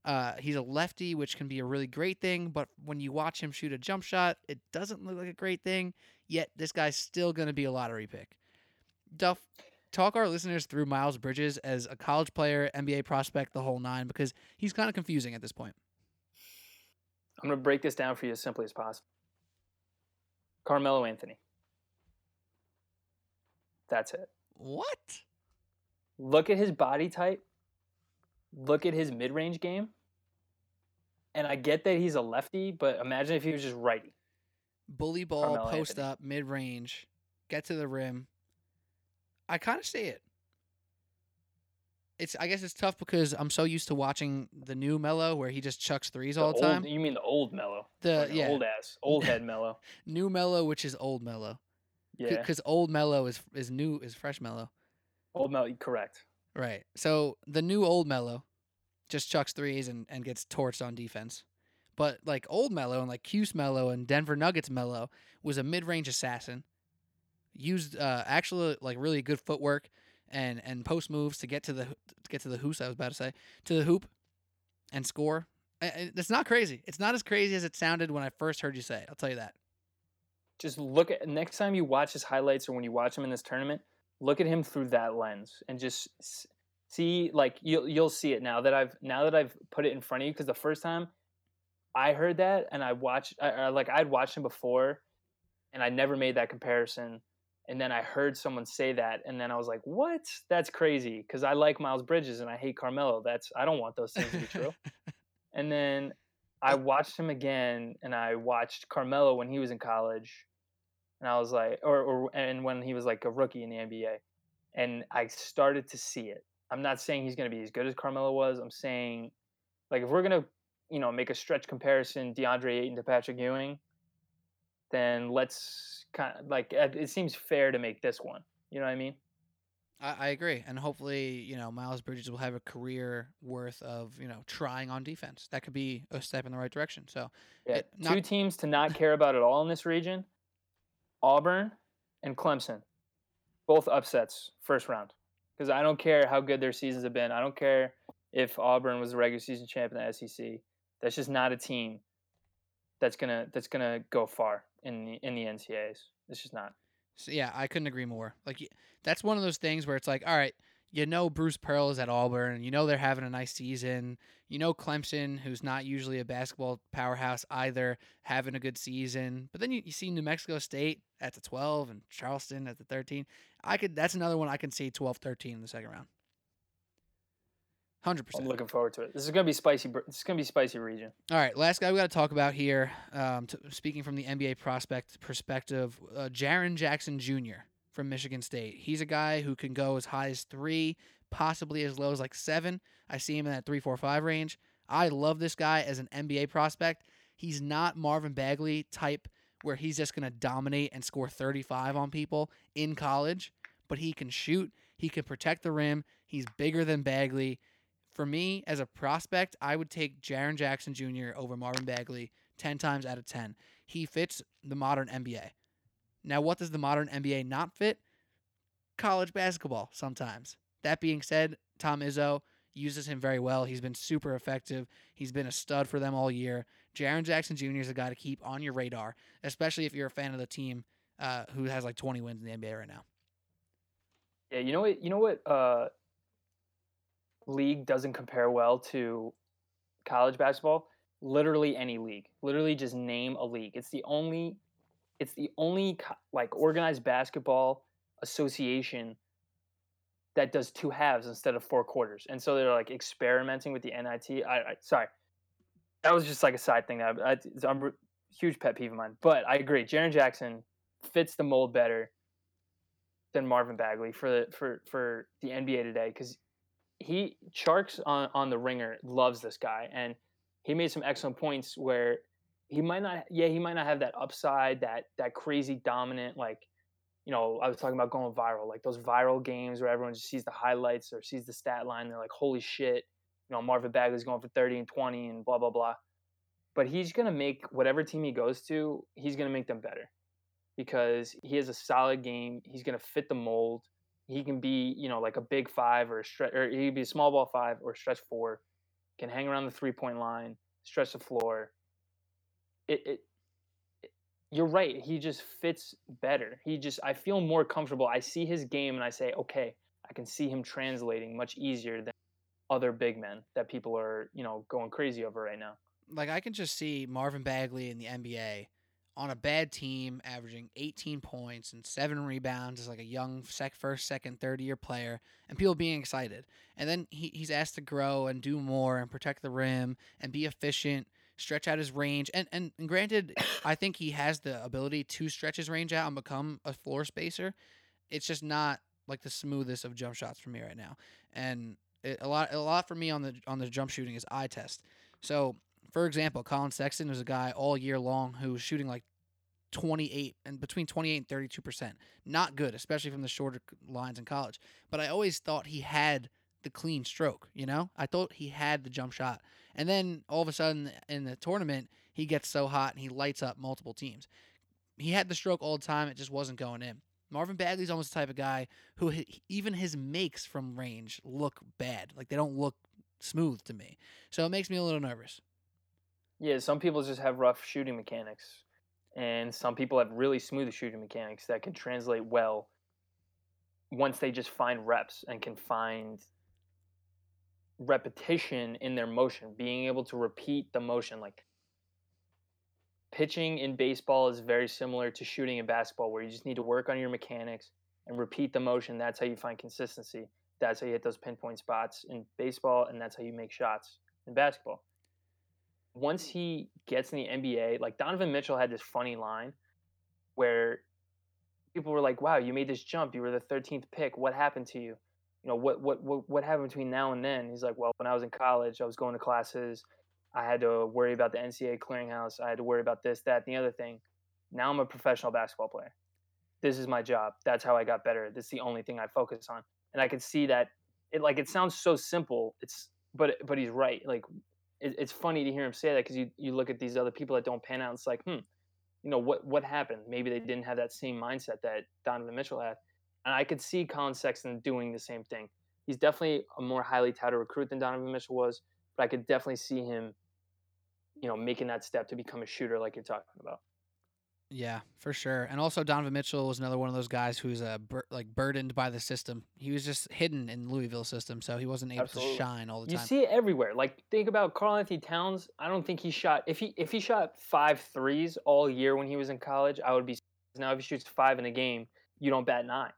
Uh, he's a lefty, which can be a really great thing, but when you watch him shoot a jump shot, it doesn't look like a great thing. Yet this guy's still going to be a lottery pick. Duff, talk our listeners through Miles Bridges as a college player, NBA prospect, the whole nine, because he's kind of confusing at this point. I'm going to break this down for you as simply as possible. Carmelo Anthony. That's it. What? Look at his body type. Look at his mid range game. And I get that he's a lefty, but imagine if he was just righty. Bully ball, Carmelo post Anthony. up, mid range, get to the rim. I kind of see it. It's I guess it's tough because I'm so used to watching the new Melo where he just chucks threes all the old- time. You mean the old Melo? The yeah, old ass, old head Melo. new Melo, which is old Melo, Yeah, because old Melo is is new is fresh Melo. old Melo. Correct. Right. So the new old Melo just chucks threes and, and gets torched on defense. But like old Melo and like Cuse Melo and Denver Nuggets Melo was a mid range assassin. Used uh, actually like really good footwork and, and post moves to get to the to get to the hoop. I was about to say to the hoop and score. It's not crazy. It's not as crazy as it sounded when I first heard you say it. I'll tell you that. Just look at next time you watch his highlights or when you watch him in this tournament, look at him through that lens and just see like you'll you'll see it now that I've now that I've put it in front of you because the first time I heard that and I watched I, like I'd watched him before and I never made that comparison and then I heard someone say that and then I was like what that's crazy because I like Miles Bridges and I hate Carmelo that's I don't want those things to be true and then I watched him again and I watched Carmelo when he was in college and I was like, or, or and when he was like a rookie in the NBA, and I started to see it. I'm not saying he's going to be as good as Carmelo was. I'm saying, like, if we're going to, you know, make a stretch comparison, DeAndre Ayton to Patrick Ewing, then let's kind of like it it seems fair to make this one. You know what I mean? I, I agree, and hopefully, you know, Miles Bridges will have a career worth of you know trying on defense. That could be a step in the right direction. So Yeah. It- Two teams to not care about at all in this region: Auburn and Clemson. Both upsets first round. Because I don't care how good their seasons have been. I don't care if Auburn was the regular season champion in the SEC. That's just not a team that's gonna that's gonna go far in the in the NCAs. It's just not. So yeah, I couldn't agree more. Like that's one of those things where it's like, all right, you know Bruce Pearl is at Auburn, you know they're having a nice season. You know Clemson, who's not usually a basketball powerhouse either, having a good season. But then you, you see New Mexico State at the 12 and Charleston at the 13. I could that's another one I can see 12-13 in the second round. 100%. I'm looking forward to it. This is gonna be spicy. This is gonna be spicy region. All right, last guy we got to talk about here. Um, t- speaking from the NBA prospect perspective, uh, Jaren Jackson Jr. from Michigan State. He's a guy who can go as high as three, possibly as low as like seven. I see him in that three, four, five range. I love this guy as an NBA prospect. He's not Marvin Bagley type where he's just going to dominate and score 35 on people in college, but he can shoot. He can protect the rim. He's bigger than Bagley for me as a prospect, I would take Jaren Jackson Jr. over Marvin Bagley 10 times out of 10. He fits the modern NBA. Now, what does the modern NBA not fit? College basketball sometimes. That being said, Tom Izzo uses him very well. He's been super effective. He's been a stud for them all year. Jaron Jackson Jr. is a guy to keep on your radar, especially if you're a fan of the team uh, who has like 20 wins in the NBA right now. Yeah, you know what? You know what? Uh, league doesn't compare well to college basketball. Literally any league. Literally, just name a league. It's the only. It's the only like organized basketball association that does two halves instead of four quarters, and so they're like experimenting with the NIT. I, I sorry, that was just like a side thing. That I, I'm a huge pet peeve of mine, but I agree. Jaren Jackson fits the mold better than Marvin Bagley for the for for the NBA today because he Tjarks on on the ringer loves this guy and he made some excellent points where he might not yeah he might not have that upside that that crazy dominant like you know I was talking about going viral like those viral games where everyone just sees the highlights or sees the stat line they're like holy shit you know Marvin Bagley's going for 30 and 20 and blah blah blah. But he's going to make whatever team he goes to he's going to make them better because he has a solid game he's going to fit the mold he can be you know like a big five or a stretch or he can be a small ball five or stretch four can hang around the three point line stretch the floor. It, it, it you're right he just fits better. He just i feel more comfortable. I see his game and i say okay i can see him translating much easier than other big men that people are you know going crazy over right now. Like I can just see Marvin Bagley in the NBA on a bad team averaging 18 points and seven rebounds as like a young sec first, second, third year player and people being excited. And then he, he's asked to grow and do more and protect the rim and be efficient, stretch out his range. And and, and granted, I think he has the ability to stretch his range out and become a floor spacer. It's just not like the smoothest of jump shots for me right now. And it, a lot a lot for me on the on the jump shooting is eye test. So for example, Collin Sexton was a guy all year long who was shooting like 28 and between 28 and 32 percent. Not good, especially from the shorter lines in college. But I always thought he had the clean stroke. You know, I thought he had the jump shot, and then all of a sudden in the tournament he gets so hot and he lights up multiple teams. He had the stroke all the time; it just wasn't going in. Marvin Bagley's almost the type of guy who even his makes from range look bad. Like they don't look smooth to me. So it makes me a little nervous. Yeah, some people just have rough shooting mechanics, and some people have really smooth shooting mechanics that can translate well once they just find reps and can find repetition in their motion, being able to repeat the motion. Like pitching in baseball is very similar to shooting in basketball, where you just need to work on your mechanics and repeat the motion. That's how you find consistency. That's how you hit those pinpoint spots in baseball, and that's how you make shots in basketball once he gets in the NBA, like Donovan Mitchell had this funny line where people were like, "Wow, you made this jump. You were the 13th pick. What happened to you? You know, what what what what happened between now and then?" He's like, "Well, when I was in college, I was going to classes. I had to worry about the NCAA clearinghouse. I had to worry about this, that, and the other thing. Now I'm a professional basketball player. This is my job. That's how I got better. This is the only thing I focus on." And I could see that it like it sounds so simple. It's but but he's right. Like it, it's funny to hear him say that because you, you look at these other people that don't pan out. And It's like, hmm, you know what what happened? Maybe they didn't have that same mindset that Donovan Mitchell had, and I could see Collin Sexton doing the same thing. He's definitely a more highly touted recruit than Donovan Mitchell was, but I could definitely see him, you know, making that step to become a shooter like you're talking about. Yeah, for sure. And also Donovan Mitchell was another one of those guys who's uh, bur- like burdened by the system. He was just hidden in Louisville system, so he wasn't able Absolutely. to shine all the time. You see it everywhere. Like think about Karl-Anthony Towns. I don't think he shot if he if he shot five threes all year when he was in college, I would be now if he shoots five in a game, you don't bat nine.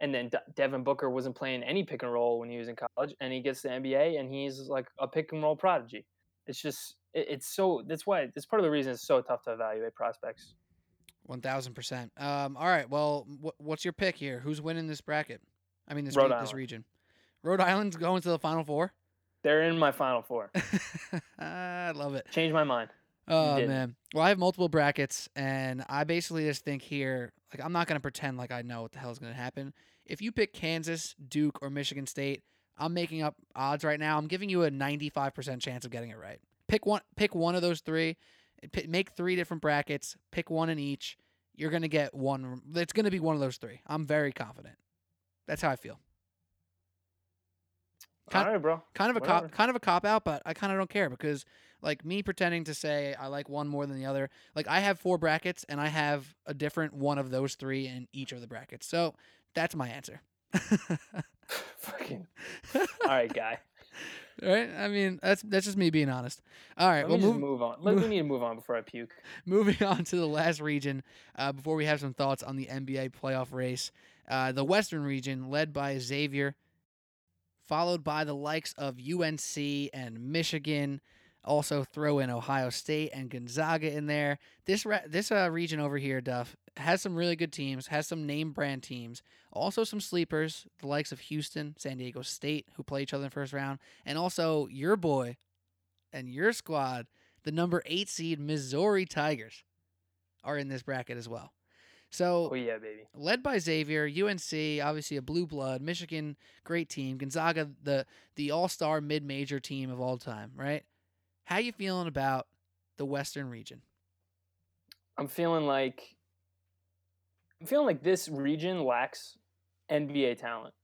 And then De- Devin Booker wasn't playing any pick and roll when he was in college, and he gets to the NBA and he's like a pick and roll prodigy. It's just it, it's so that's why it's part of the reason it's so tough to evaluate prospects. One thousand percent. Um. All right. Well, wh- what's your pick here? Who's winning this bracket? I mean, this re- this region. Rhode Island's going to the final four. They're in my final four. I love it. Change my mind. Oh man. Well, I have multiple brackets, and I basically just think here, like, I'm not gonna pretend like I know what the hell is gonna happen. If you pick Kansas, Duke, or Michigan State, I'm making up odds right now. I'm giving you a 95% chance of getting it right. Pick one. Pick one of those three. P- make three different brackets. Pick one in each. You're gonna get one. It's gonna be one of those three. I'm very confident. That's how I feel. Kind- All right, bro. kind of a Whatever. cop kind of a cop out but i kind of don't care because like me pretending to say i like one more than the other like i have four brackets and i have a different one of those three in each of the brackets so that's my answer Fucking. All right, guy. Right i mean that's that's just me being honest all right Let well move, move on. Let move- me need to move on before I puke. moving on to the last region uh, before we have some thoughts on the nba playoff race uh, the western region led by xavier followed by the likes of UNC and Michigan. Also throw in Ohio State and Gonzaga in there. This re- this uh, region over here, Duff, has some really good teams, has some name brand teams, also some sleepers, the likes of Houston, San Diego State, who play each other in the first round, and also your boy and your squad, the number eight seed Missouri Tigers, are in this bracket as well. So Oh yeah, baby. led by Xavier, UNC, obviously a blue blood, Michigan, great team, Gonzaga, the the all star mid major team of all time, right? How you feeling about the Western region? I'm feeling like I'm feeling like this region lacks NBA talent,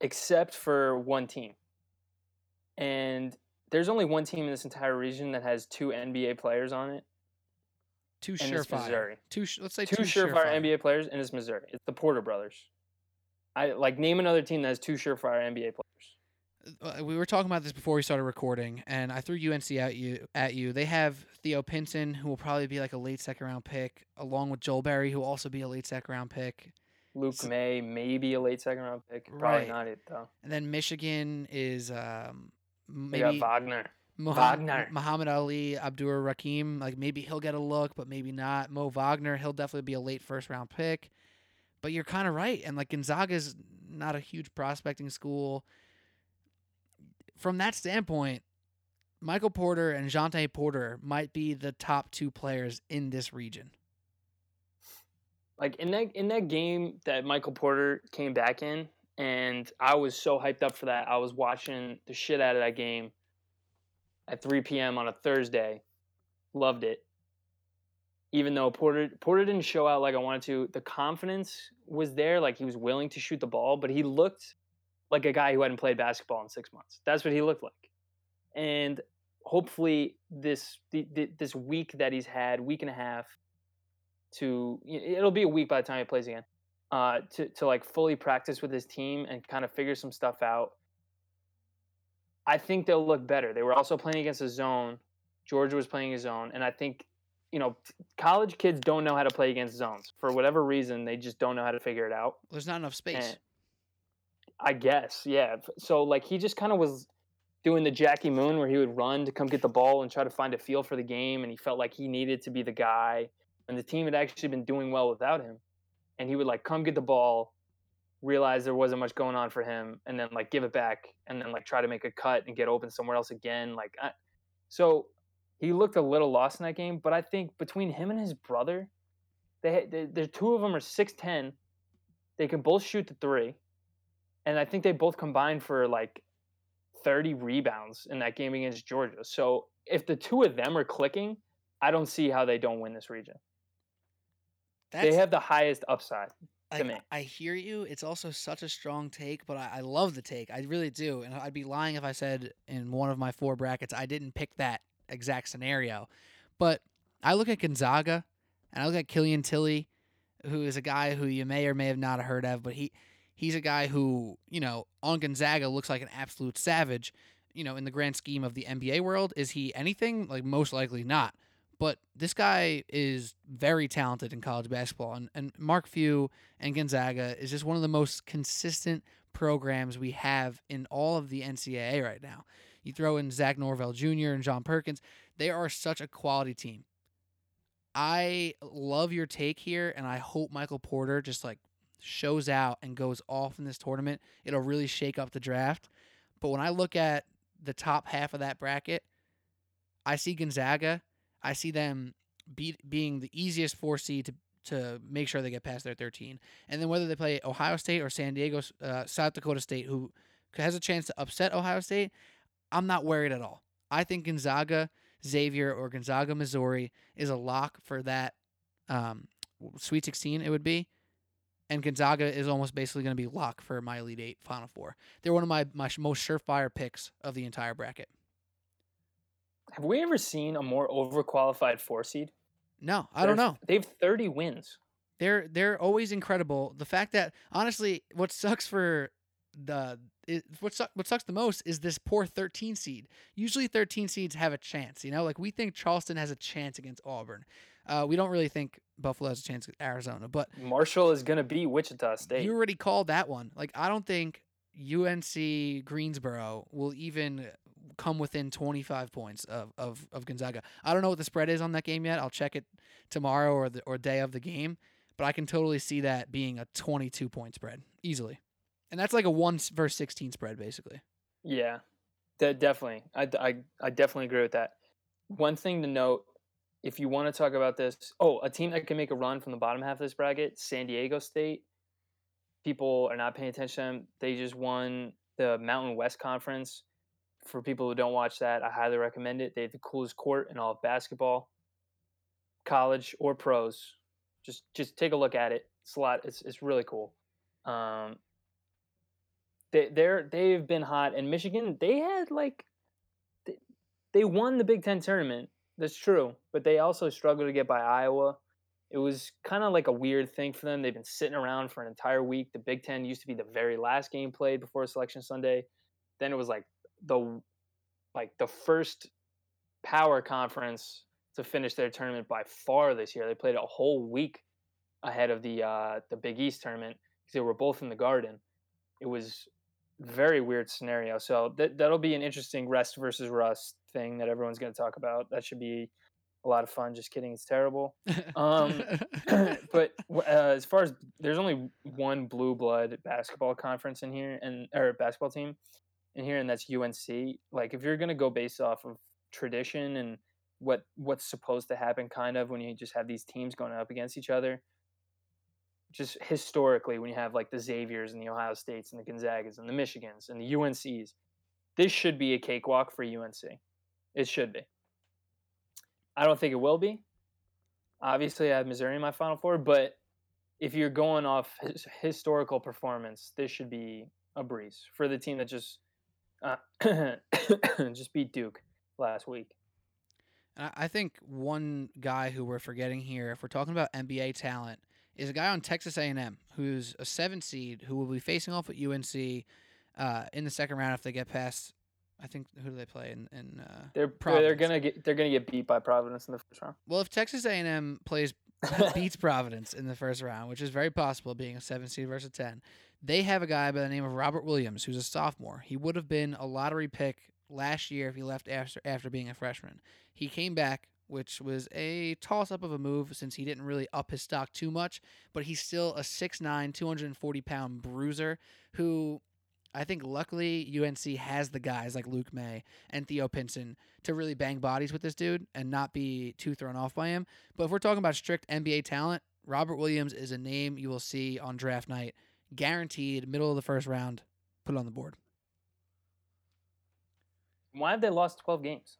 except for one team. And there's only one team in this entire region that has two NBA players on it, Two and it's surefire, Missouri. two let's say Two, two, surefire NBA players, and it's Missouri. It's the Porter brothers. I like name another team that has two surefire NBA players. Uh, we were talking about this before we started recording, and I threw UNC at you. At you, they have Theo Pinson, who will probably be like a late second round pick, along with Joel Berry, who will also be a late second round pick. Luke Maye, maybe a late second round pick. Probably Right. not it though. And then Michigan is um, maybe Wagner. Muhammad, Wagner. Muhammad Ali, Abdur-Rahkman. Like maybe he'll get a look, but maybe not. Mo Wagner, he'll definitely be a late first round pick. But you're kind of right, and like Gonzaga's not a huge prospecting school. From that standpoint, Michael Porter and Jontay Porter might be the top two players in this region. like in that in that game that Michael Porter came back in, and I was so hyped up for that. I was watching the shit out of that game at 3 p.m. on a Thursday. Loved it. Even though Porter Porter didn't show out like I wanted to, the confidence was there. Like he was willing to shoot the ball, but he looked like a guy who hadn't played basketball in six months. That's what he looked like. And hopefully, this this week that he's had, week and a half, to it'll be a week by the time he plays again uh to to like fully practice with his team and kind of figure some stuff out i think they'll look better they were also playing against a zone georgia was playing a zone and i think you know college kids don't know how to play against zones for whatever reason they just don't know how to figure it out There's not enough space. and I guess, yeah. So like he just kind of was doing the Jackie Moon where he would run to come get the ball and try to find a feel for the game, and he felt like he needed to be the guy, and the team had actually been doing well without him, and he would like come get the ball, realize there wasn't much going on for him, and then like give it back, and then like try to make a cut and get open somewhere else again. Like, I, so he looked a little lost in that game, but I think between him and his brother, they, they the two of them are six ten. They can both shoot the three and I think they both combined for like 30 rebounds in that game against Georgia. So if the two of them are clicking, I don't see how they don't win this region. That's, they have the highest upside. like, me. I hear you. It's also such a strong take, but I, I love the take. I really do. And I'd be lying if I said in one of my four brackets I didn't pick that exact scenario. But I look at Gonzaga and I look at Killian Tillie, who is a guy who you may or may have not heard of, but he he's a guy who, you know, on Gonzaga looks like an absolute savage. You know, in the grand scheme of the NBA world, is he anything? Like most likely not. But this guy is very talented in college basketball, and, and Mark Few and Gonzaga is just one of the most consistent programs we have in all of the NCAA right now. You throw in Zach Norvell Jr. and John Perkins, they are such a quality team. I love your take here, and I hope Michael Porter just like shows out and goes off in this tournament. It'll really shake up the draft. But when I look at the top half of that bracket, I see Gonzaga. I see them beat, being the easiest four seed to to make sure they get past their 13. And then whether they play Ohio State or San Diego, uh, South Dakota State, who has a chance to upset Ohio State, I'm not worried at all. I think Gonzaga, Xavier, or Gonzaga, Missouri is a lock for that um, Sweet 16, it would be. And Gonzaga is almost basically going to be lock for my Elite Eight Final Four. They're one of my, my most surefire picks of the entire bracket. Have we ever seen a more overqualified four seed? No, I don't know. They have 30 wins. They're they're always incredible. The fact that honestly, what sucks for the it, what suck, what sucks the most is this poor 13 seed. Usually 13 seeds have a chance, you know? Like we think Charleston has a chance against Auburn. Uh, we don't really think Buffalo has a chance against Arizona, but Marshall is going to be Wichita State. you already called that one. Like I don't think UNC Greensboro will even come within 25 points of, of, of Gonzaga. I don't know what the spread is on that game yet. I'll check it tomorrow or the or day of the game, but I can totally see that being a 22 point spread easily. And that's like a 1 versus 16 spread basically. Yeah, de- definitely. I, I, I definitely agree with that. One thing to note, if you want to talk about this, oh, a team that can make a run from the bottom half of this bracket, San Diego State. People are not paying attention. They just won the Mountain West Conference. For people who don't watch that, I highly recommend it. They have the coolest court in all of basketball, college or pros. Just just take a look at it. It's a lot. It's it's really cool. Um, they they're they've been hot and Michigan they had like they, they won the Big 10 tournament that's true but they also struggled to get by Iowa. It was kind of like a weird thing for them they've been sitting around for an entire week the Big 10 used to be the very last game played before selection Sunday then it was like the like the first power conference to finish their tournament by far this year they played a whole week ahead of the uh the Big East tournament because they were both in the garden. It was very weird scenario. So that that'll be an interesting rest versus rust thing that everyone's going to talk about. That should be a lot of fun. Just kidding, it's terrible. Um, but uh, as far as there's only one blue blood basketball conference in here, and or basketball team in here, and that's UNC. Like if you're going to go based off of tradition and what what's supposed to happen, kind of when you just have these teams going up against each other just historically when you have like the Xaviers and the Ohio States and the Gonzagas and the Michigans and the UNCs, this should be a cakewalk for UNC. It should be. I don't think it will be. Obviously, I have Missouri in my Final Four, but if you're going off his historical performance, this should be a breeze for the team that just uh, just beat Duke last week. I I think one guy who we're forgetting here, if we're talking about NBA talent, is a guy on Texas A&M who's a seven seed who will be facing off at UNC uh, in the second round if they get past. I think who do they play in? in uh, They're they're gonna get they're gonna get beat by Providence in the first round. well, if Texas A&M plays beats Providence in the first round, which is very possible, being a seven seed versus a ten, they have a guy by the name of Robert Williams who's a sophomore. He would have been a lottery pick last year if he left after after being a freshman. He came back, which was a toss up of a move since he didn't really up his stock too much, but he's still a 6'9", 240 pound bruiser who I think luckily UNC has the guys like Luke Maye and Theo Pinson to really bang bodies with this dude and not be too thrown off by him. But if we're talking about strict NBA talent, Robert Williams is a name you will see on draft night, guaranteed, middle of the first round, put it on the board. Why have they lost twelve games?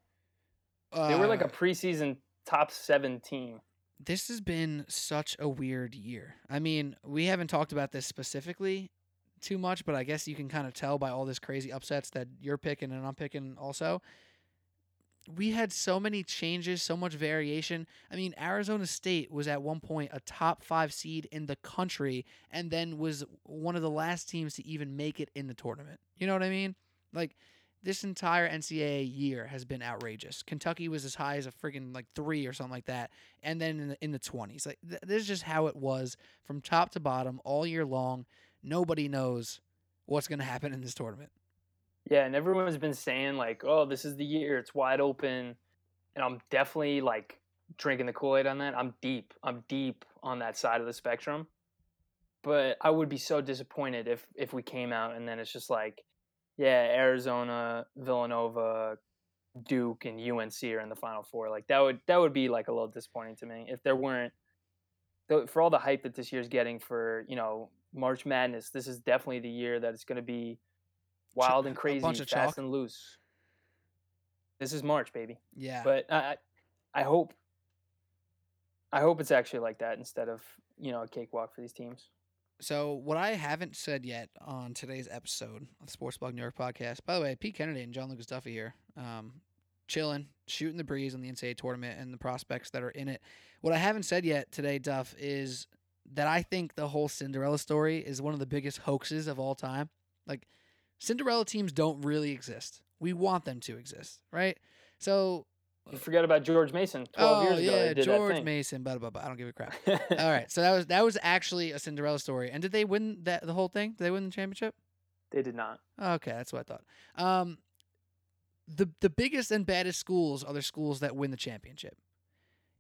They were like a Uh, preseason top seven team. this has been such a weird year. I mean, we haven't talked about this specifically too much, but I guess you can kind of tell by all this crazy upsets that you're picking and I'm picking also. We had so many changes, so much variation. I mean, Arizona State was at one point a top five seed in the country and then was one of the last teams to even make it in the tournament. You know what I mean? Like, this entire NCAA year has been outrageous. Kentucky was as high as a friggin' like three or something like that, and then in the in the twenties. Like th- this is just how it was from top to bottom all year long. Nobody knows what's gonna happen in this tournament. Yeah, and everyone's been saying like, "Oh, this is the year. It's wide open," and I'm definitely like drinking the Kool Aid on that. I'm deep. I'm deep on that side of the spectrum. But I would be so disappointed if if we came out and then it's just like, yeah, Arizona, Villanova, Duke, and UNC are in the Final Four. Like that would that would be like a little disappointing to me if there weren't. For all the hype that this year's getting for you know March Madness, this is definitely the year that it's going to be wild and crazy, fast chalk. and loose. This is March, baby. Yeah, But I, I I hope, I hope it's actually like that instead of you know a cakewalk for these teams. So what I haven't said yet on today's episode of the Sports Blog New York podcast. By the way, Pete Kennedy and John Lucas Duffy here, um, chilling, shooting the breeze on the NCAA tournament and the prospects that are in it. What I haven't said yet today, Duff, is that I think the whole Cinderella story is one of the biggest hoaxes of all time. Like Cinderella teams don't really exist. We want them to exist, right? So, You forget about George Mason twelve oh years ago. yeah, George Mason, blah blah blah. I don't give a crap. All right, so that was that was actually a Cinderella story. And did they win that the whole thing? Did they win the championship? They did not. Okay, that's what I thought. Um, the the biggest and baddest schools are the schools that win the championship.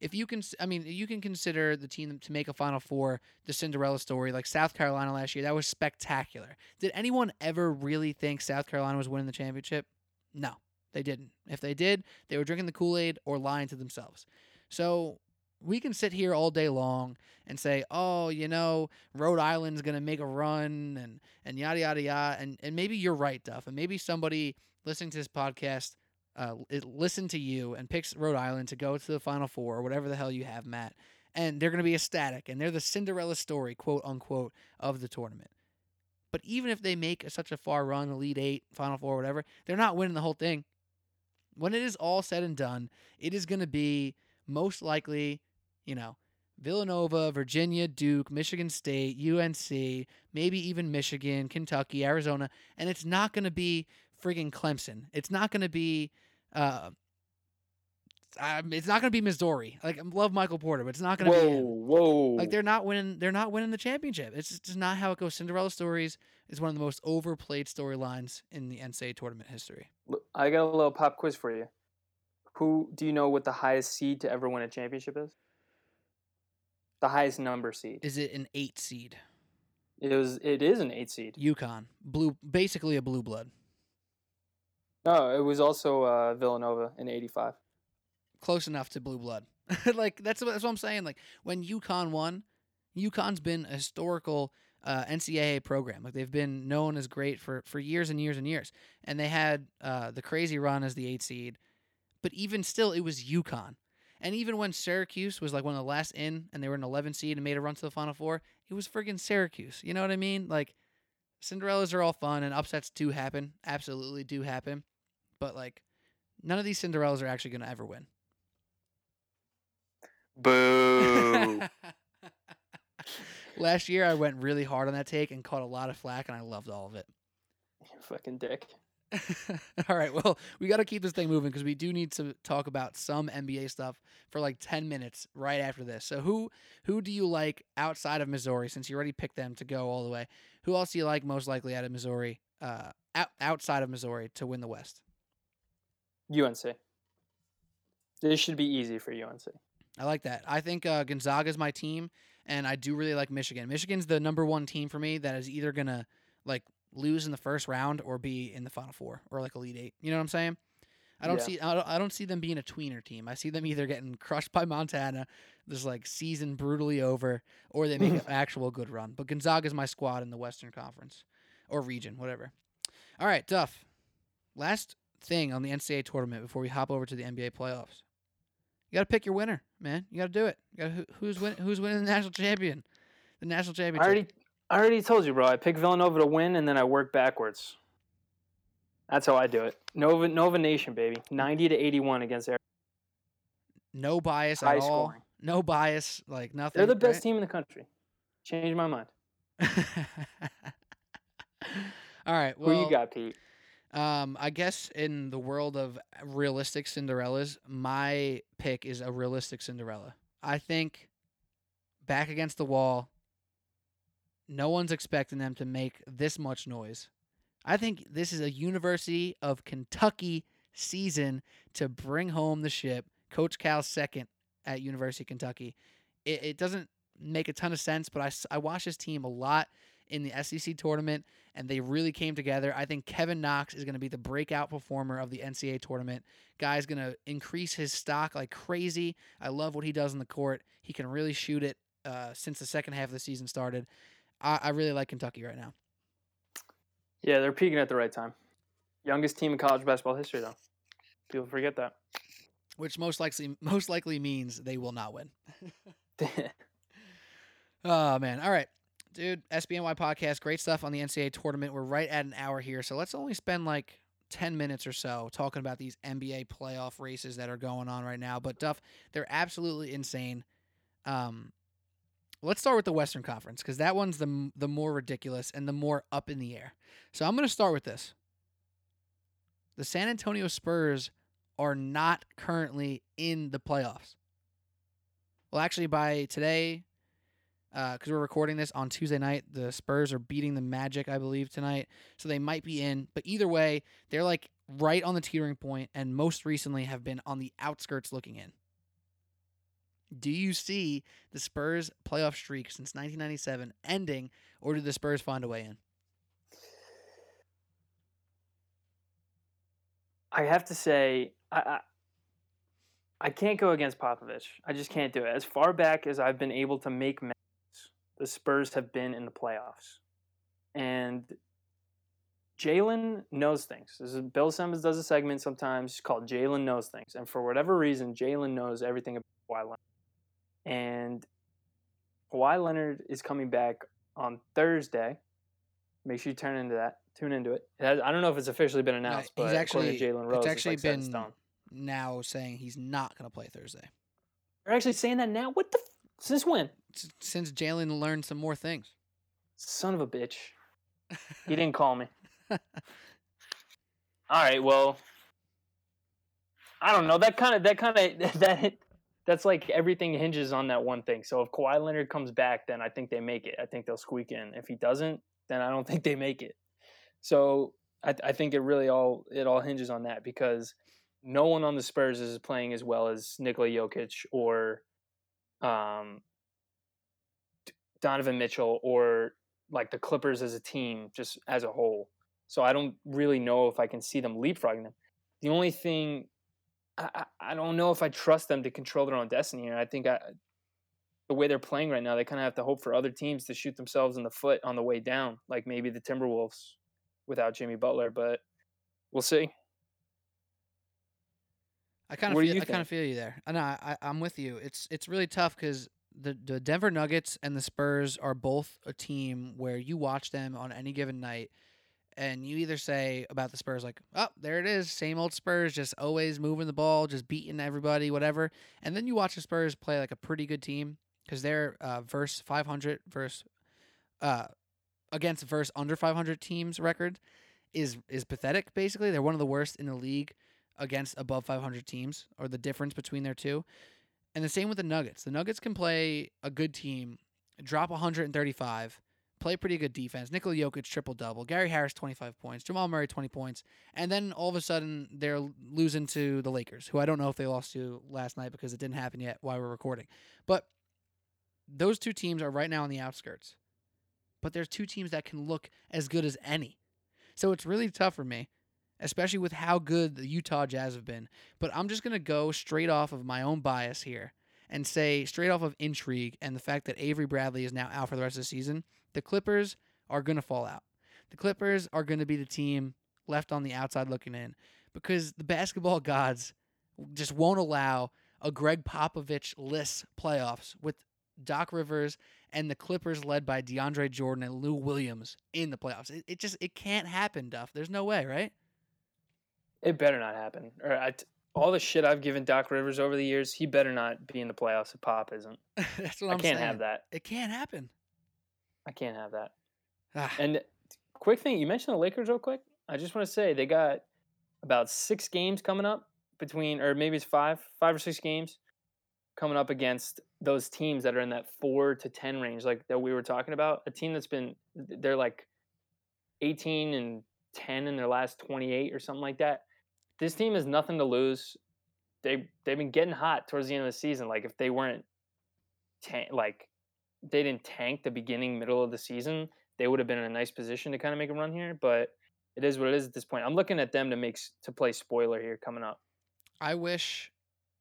If you can, I mean, you can consider the team to make a Final Four the Cinderella story, like South Carolina last year. That was spectacular. Did anyone ever really think South Carolina was winning the championship? No, they didn't. If they did, they were drinking the Kool Aid or lying to themselves. So we can sit here all day long and say, "Oh, you know, Rhode Island's gonna make a run," and and yada yada yada, and and maybe you're right, Duff, and maybe somebody listening to this podcast uh, listen to you and picks Rhode Island to go to the Final Four or whatever the hell you have, Matt, and they're going to be ecstatic and they're the Cinderella story, quote unquote, of the tournament. But even if they make such a far run, Elite Eight, Final Four, whatever, they're not winning the whole thing. When it is all said and done, it is going to be most likely, you know, Villanova, Virginia, Duke, Michigan State, UNC, maybe even Michigan, Kentucky, Arizona, and it's not going to be friggin' Clemson. It's not going to be uh, um, it's not going to be Missouri. Like I love Michael Porter, but it's not going to be him. whoa! Like they're not winning. They're not winning the championship. It's just not how it goes. Cinderella stories is one of the most overplayed storylines in the NCAA tournament history. I got a little pop quiz for you. Who do you know what the highest seed to ever win a championship is? The highest number seed. Is it an eight seed? It was. It is an eight seed. UConn, blue, basically a blue blood. No, it was also uh, Villanova in '85. Close enough to blue blood. like that's what, that's what I'm saying. Like when UConn won, UConn's been a historical uh, NCAA program. Like they've been known as great for for years and years and years. And they had uh, the crazy run as the eight seed, but even still, it was UConn. And even when Syracuse was like one of the last in, and they were an 11 seed and made a run to the Final Four, it was friggin' Syracuse. You know what I mean? Like Cinderellas are all fun, and upsets do happen. Absolutely do happen. But like, none of these Cinderellas are actually going to ever win. Boo! Last year, I went really hard on that take and caught a lot of flack, and I loved all of it. you fucking dick. all right, well, we got to keep this thing moving because we do need to talk about some NBA stuff for like ten minutes right after this. So, who who do you like outside of Missouri? Since you already picked them to go all the way, who else do you like most likely out of Missouri, uh, out, outside of Missouri to win the West? UNC. This should be easy for UNC. I like that. I think uh, is my team, and I do really like Michigan. Michigan's the number one team for me that is either gonna like lose in the first round or be in the Final Four or like Elite Eight. You know what I'm saying? I don't Yeah. see. I don't, I don't see them being a tweener team. I see them either getting crushed by Montana, this like season brutally over, or they make an actual good run. But Gonzaga's my squad in the Western Conference or region, whatever. All right, Duff. Last thing on the NCAA tournament before we hop over to the NBA playoffs. You got to pick your winner, man. You got to do it. You got who, who's win, who's winning the national champion, the national I championship. already, I already told you, bro. I picked Villanova to win, and then I work backwards. That's how I do it. Nova, Nova Nation, baby. Ninety to eighty-one against Air. no bias High at all. scoring. No bias, like nothing. They're the best right? team in the country. Change my mind. all right. Well, Who you got, Pete? Um, I guess in the world of realistic Cinderellas, my pick is a realistic Cinderella. I think back against the wall, no one's expecting them to make this much noise. I think this is a University of Kentucky season to bring home the ship. Coach Cal's second at University of Kentucky. It, it doesn't make a ton of sense, but I, I watch his team a lot in the SEC tournament, and they really came together. I think Kevin Knox is going to be the breakout performer of the NCAA tournament. Guy's going to increase his stock like crazy. I love what he does in the court. He can really shoot it uh, since the second half of the season started. I, I really like Kentucky right now. Yeah, they're peaking at the right time. Youngest team in college basketball history, though. People forget that. Which most likely most likely means they will not win. Oh man. All right. Dude, SBNY podcast, great stuff on the NCAA tournament. We're right at an hour here, so let's only spend like 10 minutes or so talking about these NBA playoff races that are going on right now. But Duff, they're absolutely insane. Um let's start with the Western Conference cuz that one's the the more ridiculous and the more up in the air. So I'm going to start with this. The San Antonio Spurs are not currently in the playoffs. Well, actually by today Uh, because we're recording this on Tuesday night. The Spurs are beating the Magic, I believe, tonight, so they might be in. But either way, they're like right on the teetering point, and most recently have been on the outskirts looking in. Do you see the Spurs playoff streak since 1997 ending, or do the Spurs find a way in? I have to say, I, I I can't go against Popovich. I just can't do it. As far back as I've been able to make the Spurs have been in the playoffs, and Jalen knows things. This is, Bill Simmons does a segment sometimes called Jalen knows things, and for whatever reason, Jalen knows everything about Kawhi Leonard. And Kawhi Leonard is coming back on Thursday. Make sure you turn into that. Tune into it. it has, I don't know if it's officially been announced, he's but actually- according to Jalen Rose, it's it's, actually like been- stone. Now saying he's not going to play Thursday They're actually saying that now. What the? F- since when? Since Jalen learned some more things. Son of a bitch. He didn't call me. All right. Well, I don't know. That kind of that kind of that that's like everything hinges on that one thing. So if Kawhi Leonard comes back, then I think they make it. I think they'll squeak in. If he doesn't, then I don't think they make it. So I, I think it really all it all hinges on that because no one on the Spurs is playing as well as Nikola Jokic or um, Donovan Mitchell or like the Clippers as a team, just as a whole. So I don't really know if I can see them leapfrogging them. The only thing I, I, don't know if I trust them to control their own destiny. And I think I, the way they're playing right now, they kind of have to hope for other teams to shoot themselves in the foot on the way down, like maybe the Timberwolves without Jimmy Butler. But we'll see. I kind of feel, I kind of feel you there. I know I, I'm with you. It's it's really tough because the the Denver Nuggets and the Spurs are both a team where you watch them on any given night, and you either say about the Spurs like, oh, there it is, same old Spurs, just always moving the ball, just beating everybody, whatever, and then you watch the Spurs play like a pretty good team because they're uh, verse 500 verse uh against verse under 500 teams record is is pathetic. Basically, they're one of the worst in the league against above 500 teams, or the difference between their two. And the same with the Nuggets. The Nuggets can play a good team, drop 135, play pretty good defense. Nikola Jokic triple double, Gary Harris 25 points, Jamal Murray 20 points, and then all of a sudden they're losing to the Lakers, who I don't know if they lost to last night because it didn't happen yet while we're recording. But those two teams are right now on the outskirts. But there's two teams that can look as good as any. So it's really tough for me especially with how good the Utah Jazz have been. But I'm just going to go straight off of my own bias here and say, straight off of intrigue and the fact that Avery Bradley is now out for the rest of the season, the Clippers are going to fall out. The Clippers are going to be the team left on the outside looking in because the basketball gods just won't allow a Gregg Popovich list playoffs with Doc Rivers and the Clippers led by DeAndre Jordan and Lou Williams in the playoffs. It, it just it can't happen, Duff. There's no way, right? It better not happen. Or I t- all the shit I've given Doc Rivers over the years, he better not be in the playoffs if Pop isn't. That's what I'm I'm can't have that. It can't happen. I can't have that. Ah, And quick thing, you mentioned the Lakers real quick. I just want to say they got about six games coming up between, or maybe it's five, five or six games coming up against those teams that are in that four to ten range, like that we were talking about. A team that's been, they're like eighteen and ten in their last twenty-eight or something like that. This team has nothing to lose. They they've been getting hot towards the end of the season. Like if they weren't, like they didn't tank the beginning, middle of the season, they would have been in a nice position to kind of make a run here. But it is what it is at this point. I'm looking at them to make to play spoiler here coming up. I wish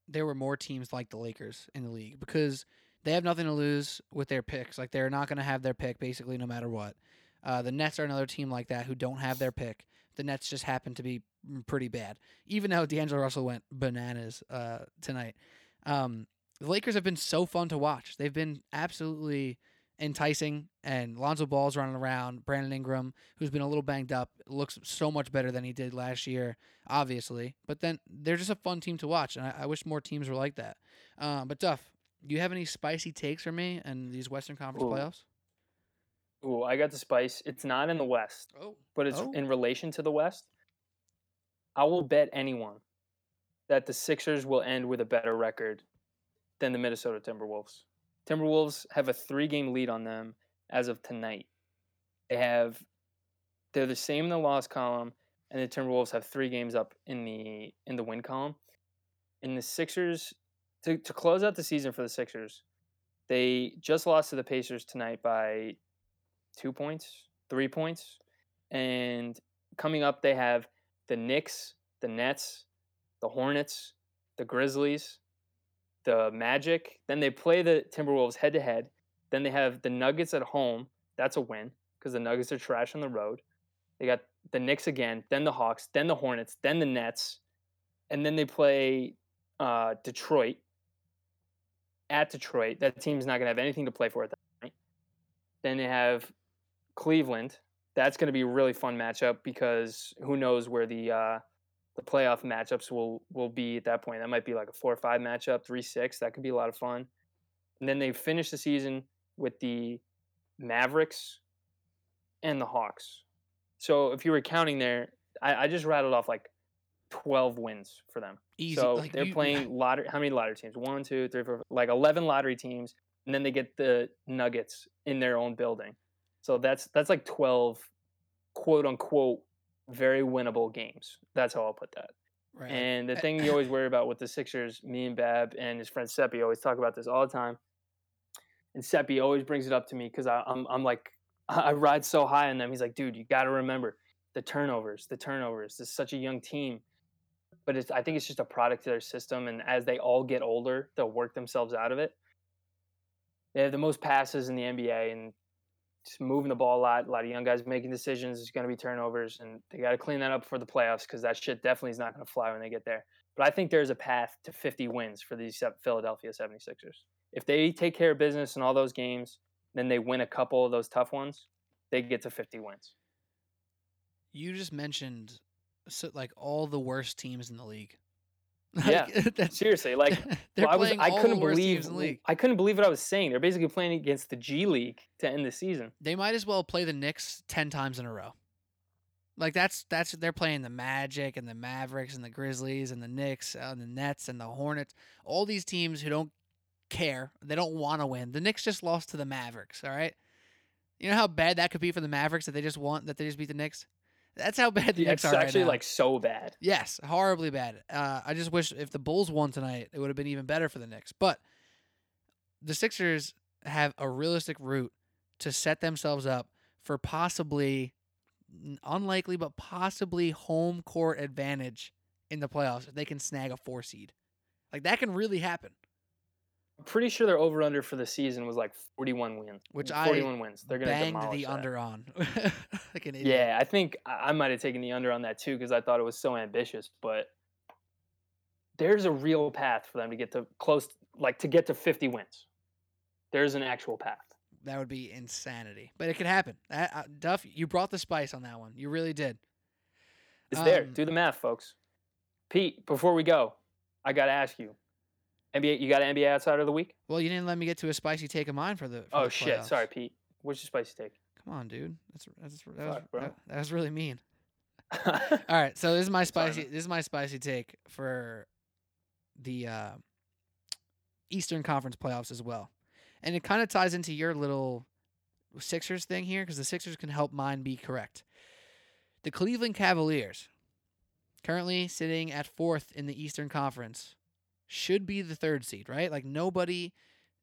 there were more teams like the Lakers in the league because they have nothing to lose with their picks. Like they're not going to have their pick basically no matter what. Uh, the Nets are another team like that who don't have their pick. The Nets just happened to be mm, pretty bad, even though D'Angelo Russell went bananas uh, tonight. Um, the Lakers have been so fun to watch. They've been absolutely enticing, and Lonzo Ball's running around. Brandon Ingram, who's been a little banged up, looks so much better than he did last year, obviously. But then they're just a fun team to watch, and I, I wish more teams were like that. Um, but Duff, do you have any spicy takes for me in these Western Conference Ooh. playoffs? Ooh, I got the spice. It's not in the West, Oh, but it's Oh. in relation to the West. I will bet anyone that the Sixers will end with a better record than the Minnesota Timberwolves. Timberwolves have a three game lead on them as of tonight. They have they're the same in the loss column, and the Timberwolves have three games up in the in the win column. In the Sixers, to, to close out the season for the Sixers, they just lost to the Pacers tonight by two points, three points. And coming up, they have the Knicks, the Nets, the Hornets, the Grizzlies, the Magic. Then they play the Timberwolves head to head. Then they have the Nuggets at home. That's a win because the Nuggets are trash on the road. They got the Knicks again, then the Hawks, then the Hornets, then the Nets, and then they play uh, Detroit at Detroit. That team's not going to have anything to play for at that point. Then they have Cleveland. That's going to be a really fun matchup because who knows where the uh, the playoff matchups will will be at that point. That might be like a four or five matchup, three six. That could be a lot of fun. And then they finish the season with the Mavericks and the Hawks. So if you were counting there, I, I just rattled off like twelve wins for them. Easy. So like, they're you- playing lottery. How many lottery teams? One, two, three, four, like eleven lottery teams, and then they get the Nuggets in their own building. So that's that's like twelve, quote unquote, very winnable games. That's how I'll put that. Right. And the Uh, thing you always worry about with the Sixers, me and Bab and his friend Seppi always talk about this all the time. And Seppi always brings it up to me because I'm I'm like I ride so high on them. He's like, dude, you got to remember the turnovers, the turnovers. This is such a young team, but it's I think it's just a product of their system. And as they all get older, they'll work themselves out of it. They have the most passes in the NBA and moving the ball a lot. A lot of young guys making decisions. There's going to be turnovers, and they got to clean that up for the playoffs because that shit definitely is not going to fly when they get there. But I think there's a path to 50 wins for these Philadelphia 76ers. If they take care of business in all those games, then they win a couple of those tough ones, they get to 50 wins. you just mentioned so, like all the worst teams in the league. Yeah, Like, that's Seriously, like they're well, I was playing I couldn't believe teams in the league. I couldn't believe what I was saying. They're basically playing against the G League to end the season. They might as well play the Knicks ten times in a row. Like that's that's they're playing the Magic and the Mavericks and the Grizzlies and the Knicks and the Nets and the Hornets. All these teams who don't care, they don't want to win. The Knicks just lost to the Mavericks. All right, you know how bad that could be for the Mavericks that they just want that they just beat the Knicks. That's how bad the Knicks It's are right actually now. like so bad. Yes, horribly bad. Uh, I just wish if the Bulls won tonight, it would have been even better for the Knicks. But the Sixers have a realistic route to set themselves up for possibly, unlikely, but possibly home court advantage in the playoffs if they can snag a four seed. Like that can really happen. I'm pretty sure their over under for the season was like 41 wins. Which I 41 wins. They're gonna Banged demolish the that. under on like an idiot. Yeah, I think I I might have taken the under on that too because I thought it was so ambitious. But there's a real path for them to get to close, like to get to 50 wins. There's an actual path. That would be insanity, but it could happen. Uh, uh, Duff, you brought the spice on that one. You really did. It's there. Um, Do the math, folks. Pete, before we go, I got to ask you. NBA, you got an NBA outside of the week? Well, you didn't let me get to a spicy take of mine for the. For Oh the shit! Sorry. Pete. What's your spicy take? Come on, dude. That's that's that was, Fuck, that, that was really mean. All right, so this is my spicy. man. This is my spicy take for the uh, Eastern Conference playoffs as well, and it kind of ties into your little Sixers thing here because the Sixers can help mine be correct. The Cleveland Cavaliers, currently sitting at fourth in the Eastern Conference, should be the third seed, right? Like nobody,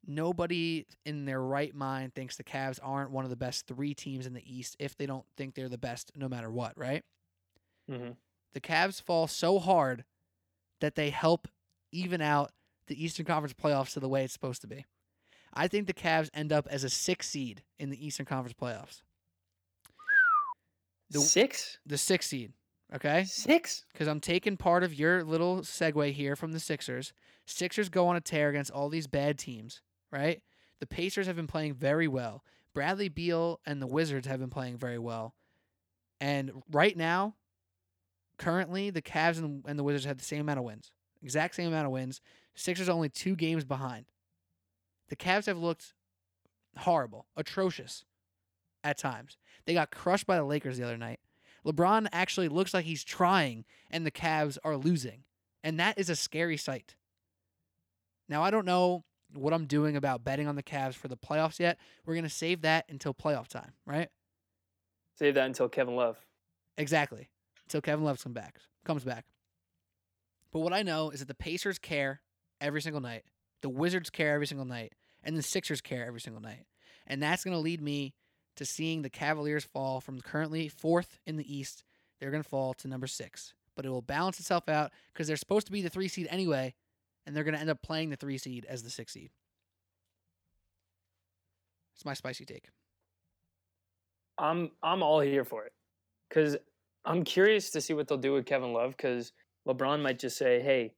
nobody in their right mind thinks the Cavs aren't one of the best three teams in the East if they don't think they're the best no matter what, right? Mm-hmm. the Cavs fall so hard that they help even out the Eastern Conference playoffs to the way it's supposed to be. I think the Cavs end up as a six seed in the Eastern Conference playoffs. The- Six? The six seed, okay? Six? Because I'm taking part of your little segue here from the Sixers. Sixers go on a tear against all these bad teams, right? The Pacers have been playing very well. Bradley Beal and the Wizards have been playing very well. And right now, currently, the Cavs and, and the Wizards have the same amount of wins. Exact same amount of wins. Sixers only two games behind. The Cavs have looked horrible, atrocious at times. They got crushed by the Lakers the other night. LeBron actually looks like he's trying, and the Cavs are losing. And that is a scary sight. Now, I don't know what I'm doing about betting on the Cavs for the playoffs yet. We're gonna save that until playoff time, right? Save that until Kevin Love. Exactly. Until Kevin Love comes back. Comes back. But what I know is that the Pacers care every single night, the Wizards care every single night, and the Sixers care every single night. And that's going to lead me to seeing the Cavaliers fall from currently fourth in the East. They're going to fall to number six. But it will balance itself out because they're supposed to be the three seed anyway, and they're going to end up playing the three seed as the six seed. It's my spicy take. I'm I'm all here for it because I'm curious to see what they'll do with Kevin Love because LeBron might just say, "Hey,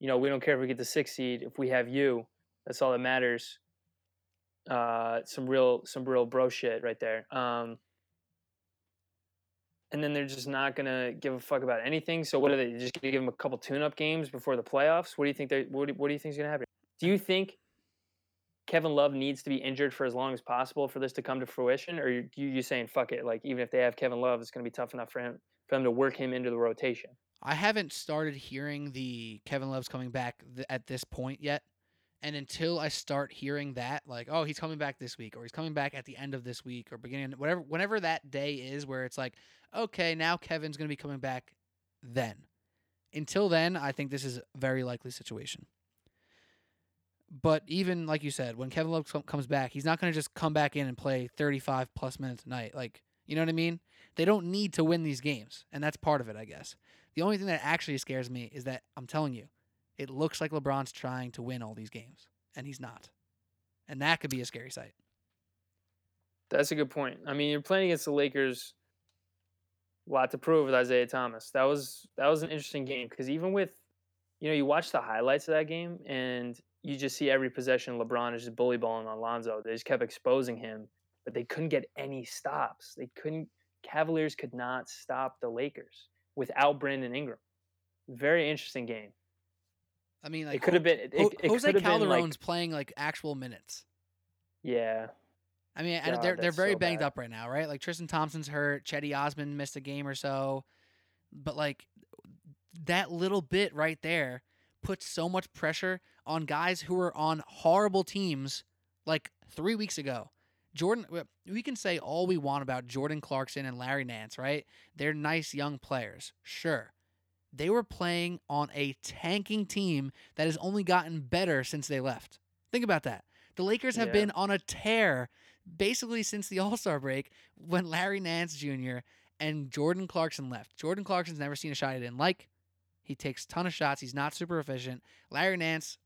you know, we don't care if we get the six seed if we have you. That's all that matters." Uh, some real some real bro shit right there. Um, and then they're just not gonna give a fuck about anything. So what are they just gonna give them a couple tune-up games before the playoffs? What do you think they what do, what do you think is gonna happen? Do you think Kevin Love needs to be injured for as long as possible for this to come to fruition, or you you saying fuck it? Like even if they have Kevin Love, it's gonna be tough enough for him for them to work him into the rotation. I haven't started hearing the Kevin Love's coming back th- at this point yet. And until I start hearing that, like, oh, he's coming back this week, or he's coming back at the end of this week, or beginning, whatever, whenever that day is, where it's like, okay, now Kevin's going to be coming back. Then, until then, I think this is a very likely situation. But even like you said, when Kevin Love comes back, he's not going to just come back in and play 35 plus minutes a night. Like, you know what I mean? They don't need to win these games, and that's part of it, I guess. The only thing that actually scares me is that I'm telling you, it looks like LeBron's trying to win all these games, and he's not. And that could be a scary sight. That's a good point. I mean, you're playing against the Lakers. A lot to prove with Isaiah Thomas. That was that was an interesting game because even with, you know, you watch the highlights of that game and you just see every possession LeBron is just bully balling on Lonzo. They just kept exposing him, but they couldn't get any stops. They couldn't. Cavaliers could not stop the Lakers without Brandon Ingram. Very interesting game. I mean, like it could have been. It, it Jose could have been Calderon's like, playing like actual minutes. yeah, I mean, God, they're they're very so banged bad. up right now, right? Like Tristan Thompson's hurt, Cedi Osman missed a game or so, but like that little bit right there puts so much pressure on guys who were on horrible teams like three weeks ago. Jordan, we can say all we want about Jordan Clarkson and Larry Nance, right? They're nice young players, sure. They were playing on a tanking team that has only gotten better since they left. Think about that. The Lakers have Yeah. been on a tear basically since the All Star break when Larry Nance Jr. and Jordan Clarkson left. Jordan Clarkson's never seen a shot he didn't like. He takes a ton of shots. He's not super efficient. Larry Nance,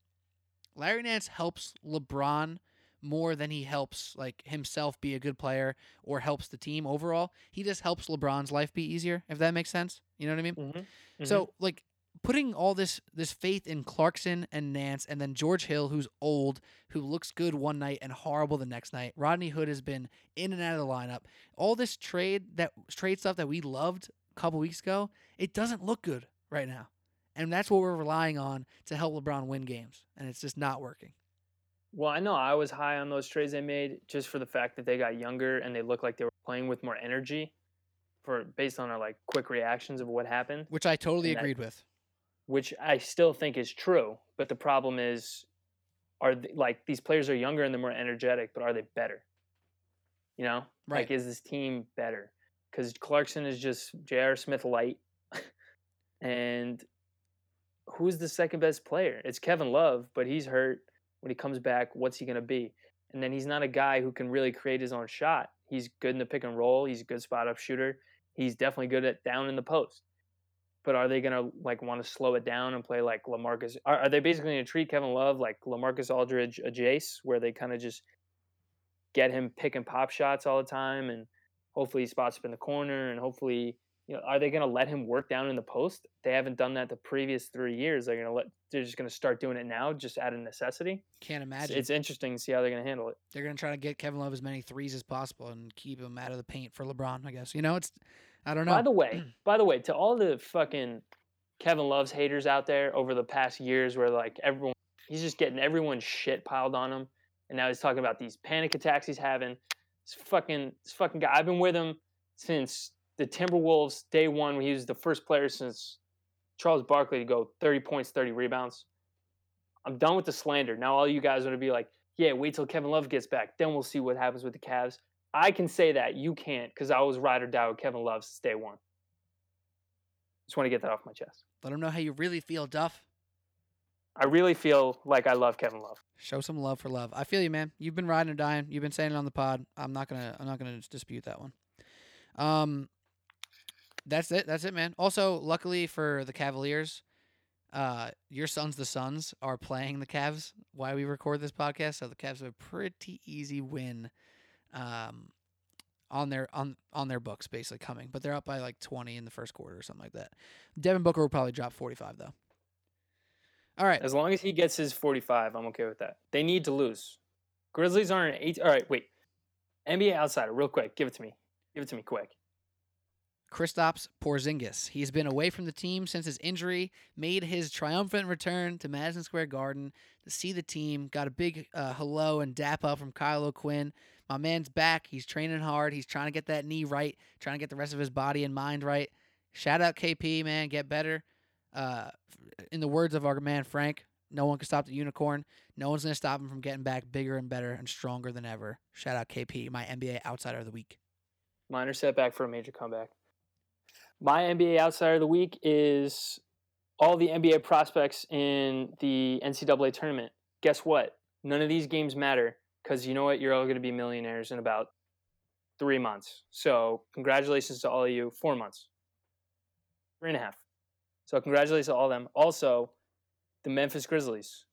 Larry Nance helps LeBron more than he helps like himself be a good player or helps the team overall. He just helps LeBron's life be easier, if that makes sense. You know what I mean? Mm-hmm. So like putting all this this faith in Clarkson and Nance and then George Hill who's old, who looks good one night and horrible the next night. Rodney Hood has been in and out of the lineup. All this trade that trade stuff that we loved a couple weeks ago, it doesn't look good right now. And that's what we're relying on to help LeBron win games. And it's just not working. Well, I know I was high on those trades they made just for the fact that they got younger and they looked like they were playing with more energy, for based on our like quick reactions of what happened, Which I totally And that- agreed with. which I still think is true. But the problem is, are th- like these players are younger and they're more energetic, but are they better? You know, Right. like is this team better? Because Clarkson is just J.R. Smith light, and who's the second best player? It's Kevin Love, but he's hurt. When he comes back, what's he going to be? And then he's not a guy who can really create his own shot. He's good in the pick and roll. He's a good spot up shooter. He's definitely good at down in the post. But are they to like want to slow it down and play like Lamarcus? Are, are they basically to treat Kevin Love like Lamarcus Aldridge, a Jace, where they kind of just get him pick and pop shots all the time, and hopefully he spots up in the corner, and hopefully you know, are they going to let him work down in the post? They haven't done that the previous three years. They're going to let. They're just going to start doing it now, just out of necessity. Can't It's, imagine. it's interesting to see how they're going to handle it. They're gonna try to get Kevin Love as many threes as possible and keep him out of the paint for LeBron, I guess. You know, it's I don't know. By the way, by the way, to all the fucking Kevin Love's haters out there over the past years, where like everyone, he's just getting everyone's shit piled on him, and now he's talking about these panic attacks he's having. This fucking, this fucking guy. I've been with him since the Timberwolves day one. When he was the first player since Charles Barkley to go 30 points, 30 rebounds. I'm done with the slander. Now all you guys are gonna be like, yeah, wait till Kevin Love gets back, then we'll see what happens with the Cavs. I can say that you can't because I was ride or die with Kevin Love since day one. Just want to get that off my chest. Let him know how you really feel, Duff. I really feel like I love Kevin Love. Show some love for love. I feel you, man. You've been riding or dying. You've been saying it on the pod. I'm not gonna. I'm not gonna dispute that one. Um, that's it. That's it, man. Also, luckily for the Cavaliers, uh, your sons, the Suns, are playing the Cavs while we record this podcast. So the Cavs have a pretty easy win, um, on their on on their books basically coming. But they're up by like 20 in the first quarter or something like that. Devin Booker will probably drop 45 though. All right. As long as he gets his 45, I'm okay with that. They need to lose. Grizzlies aren't an eight. All right, wait. NBA outsider, real quick. Give it to me. Give it to me quick. Kristaps Porzingis. He's been away from the team since his injury, made his triumphant return to Madison Square Garden to see the team. Got a big uh, hello and dap up from Kyle O'Quinn. My man's back. He's training hard. He's trying to get that knee right, trying to get the rest of his body and mind right. Shout out KP, man. Get better. Uh, in the words of our man Frank, no one can stop the unicorn. No one's going to stop him from getting back bigger and better and stronger than ever. Shout out KP, my NBA outsider of the week. Minor setback for a major comeback. My NBA outsider of the week is all the NBA prospects in the NCAA tournament. Guess what? None of these games matter because you know what? You're all going to be millionaires in about three months. So, congratulations to all of you. Four months, three and a half. So, congratulations to all of them. Also, the Memphis Grizzlies,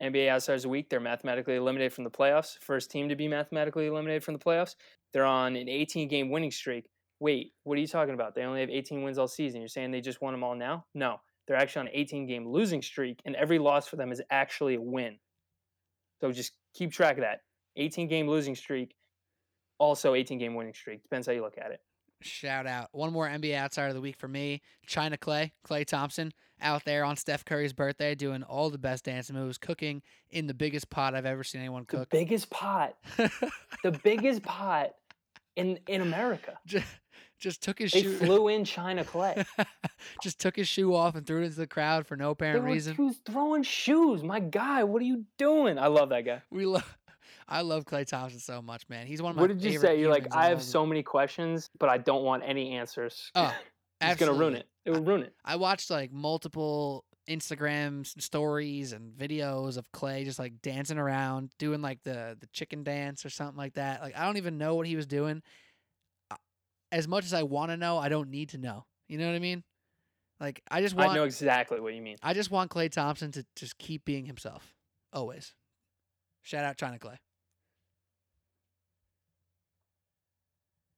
NBA Outsiders the Week, they're mathematically eliminated from the playoffs. First team to be mathematically eliminated from the playoffs. They're on an 18 game winning streak. Wait, what are you talking about? They only have 18 wins all season. You're saying they just won them all now? No, they're actually on an 18 game losing streak, and every loss for them is actually a win. So just keep track of that. 18 game losing streak, also 18 game winning streak. Depends how you look at it. Shout out. One more NBA outside of the week for me. China Klay, Klay Thompson, out there on Steph Curry's birthday doing all the best dance moves, cooking in the biggest pot I've ever seen anyone The cook. biggest pot, the biggest pot in in America. just, just took his They shoe flew in China Klay. just took his shoe off and threw it into the crowd for no apparent reason. who's throwing shoes. My guy, what are you doing? I love that guy. We love I love Klay Thompson so much, man. He's one of my What did you say? You're like, I have so many questions, but I don't want any answers. Oh, it's gonna ruin it. It would ruin it. I watched like multiple Instagram stories and videos of Klay just like dancing around, doing like the the chicken dance or something like that. Like I don't even know what he was doing. As much as I want to know, I don't need to know. You know what I mean? Like I just want I know exactly what you mean. I just want Klay Thompson to just keep being himself. Always. Shout out China Klay.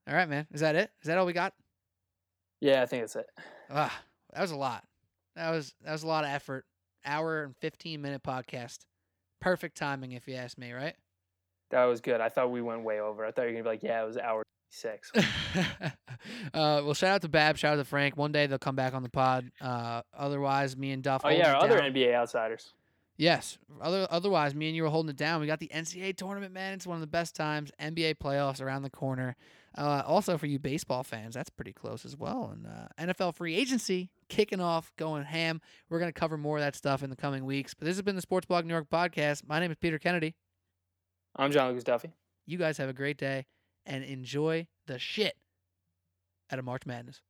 All right, man. Is that it? Is that all we got? Yeah, I think that's it. Ah, that was a lot. That was that was a lot of effort. Hour and fifteen minute podcast. Perfect timing, if you ask me. Right? That was good. I thought we went way over. I thought you were gonna be like, yeah, it was hour six. uh, well, shout out to Bab. Shout out to Frank. One day they'll come back on the pod. Uh, otherwise, me and Duff. oh yeah, other down. NBA outsiders. Yes. Other otherwise, me and you were holding it down. We got the NCAA tournament, man. It's one of the best times. NBA playoffs around the corner. Uh, also for you baseball fans, that's pretty close as well. And uh, NFL free agency kicking off, going ham. We're gonna cover more of that stuff in the coming weeks. But this has been the Sports Blog New York podcast. My name is Peter Kennedy. I'm John Lucas Duffy. You guys have a great day and enjoy the shit out of March Madness.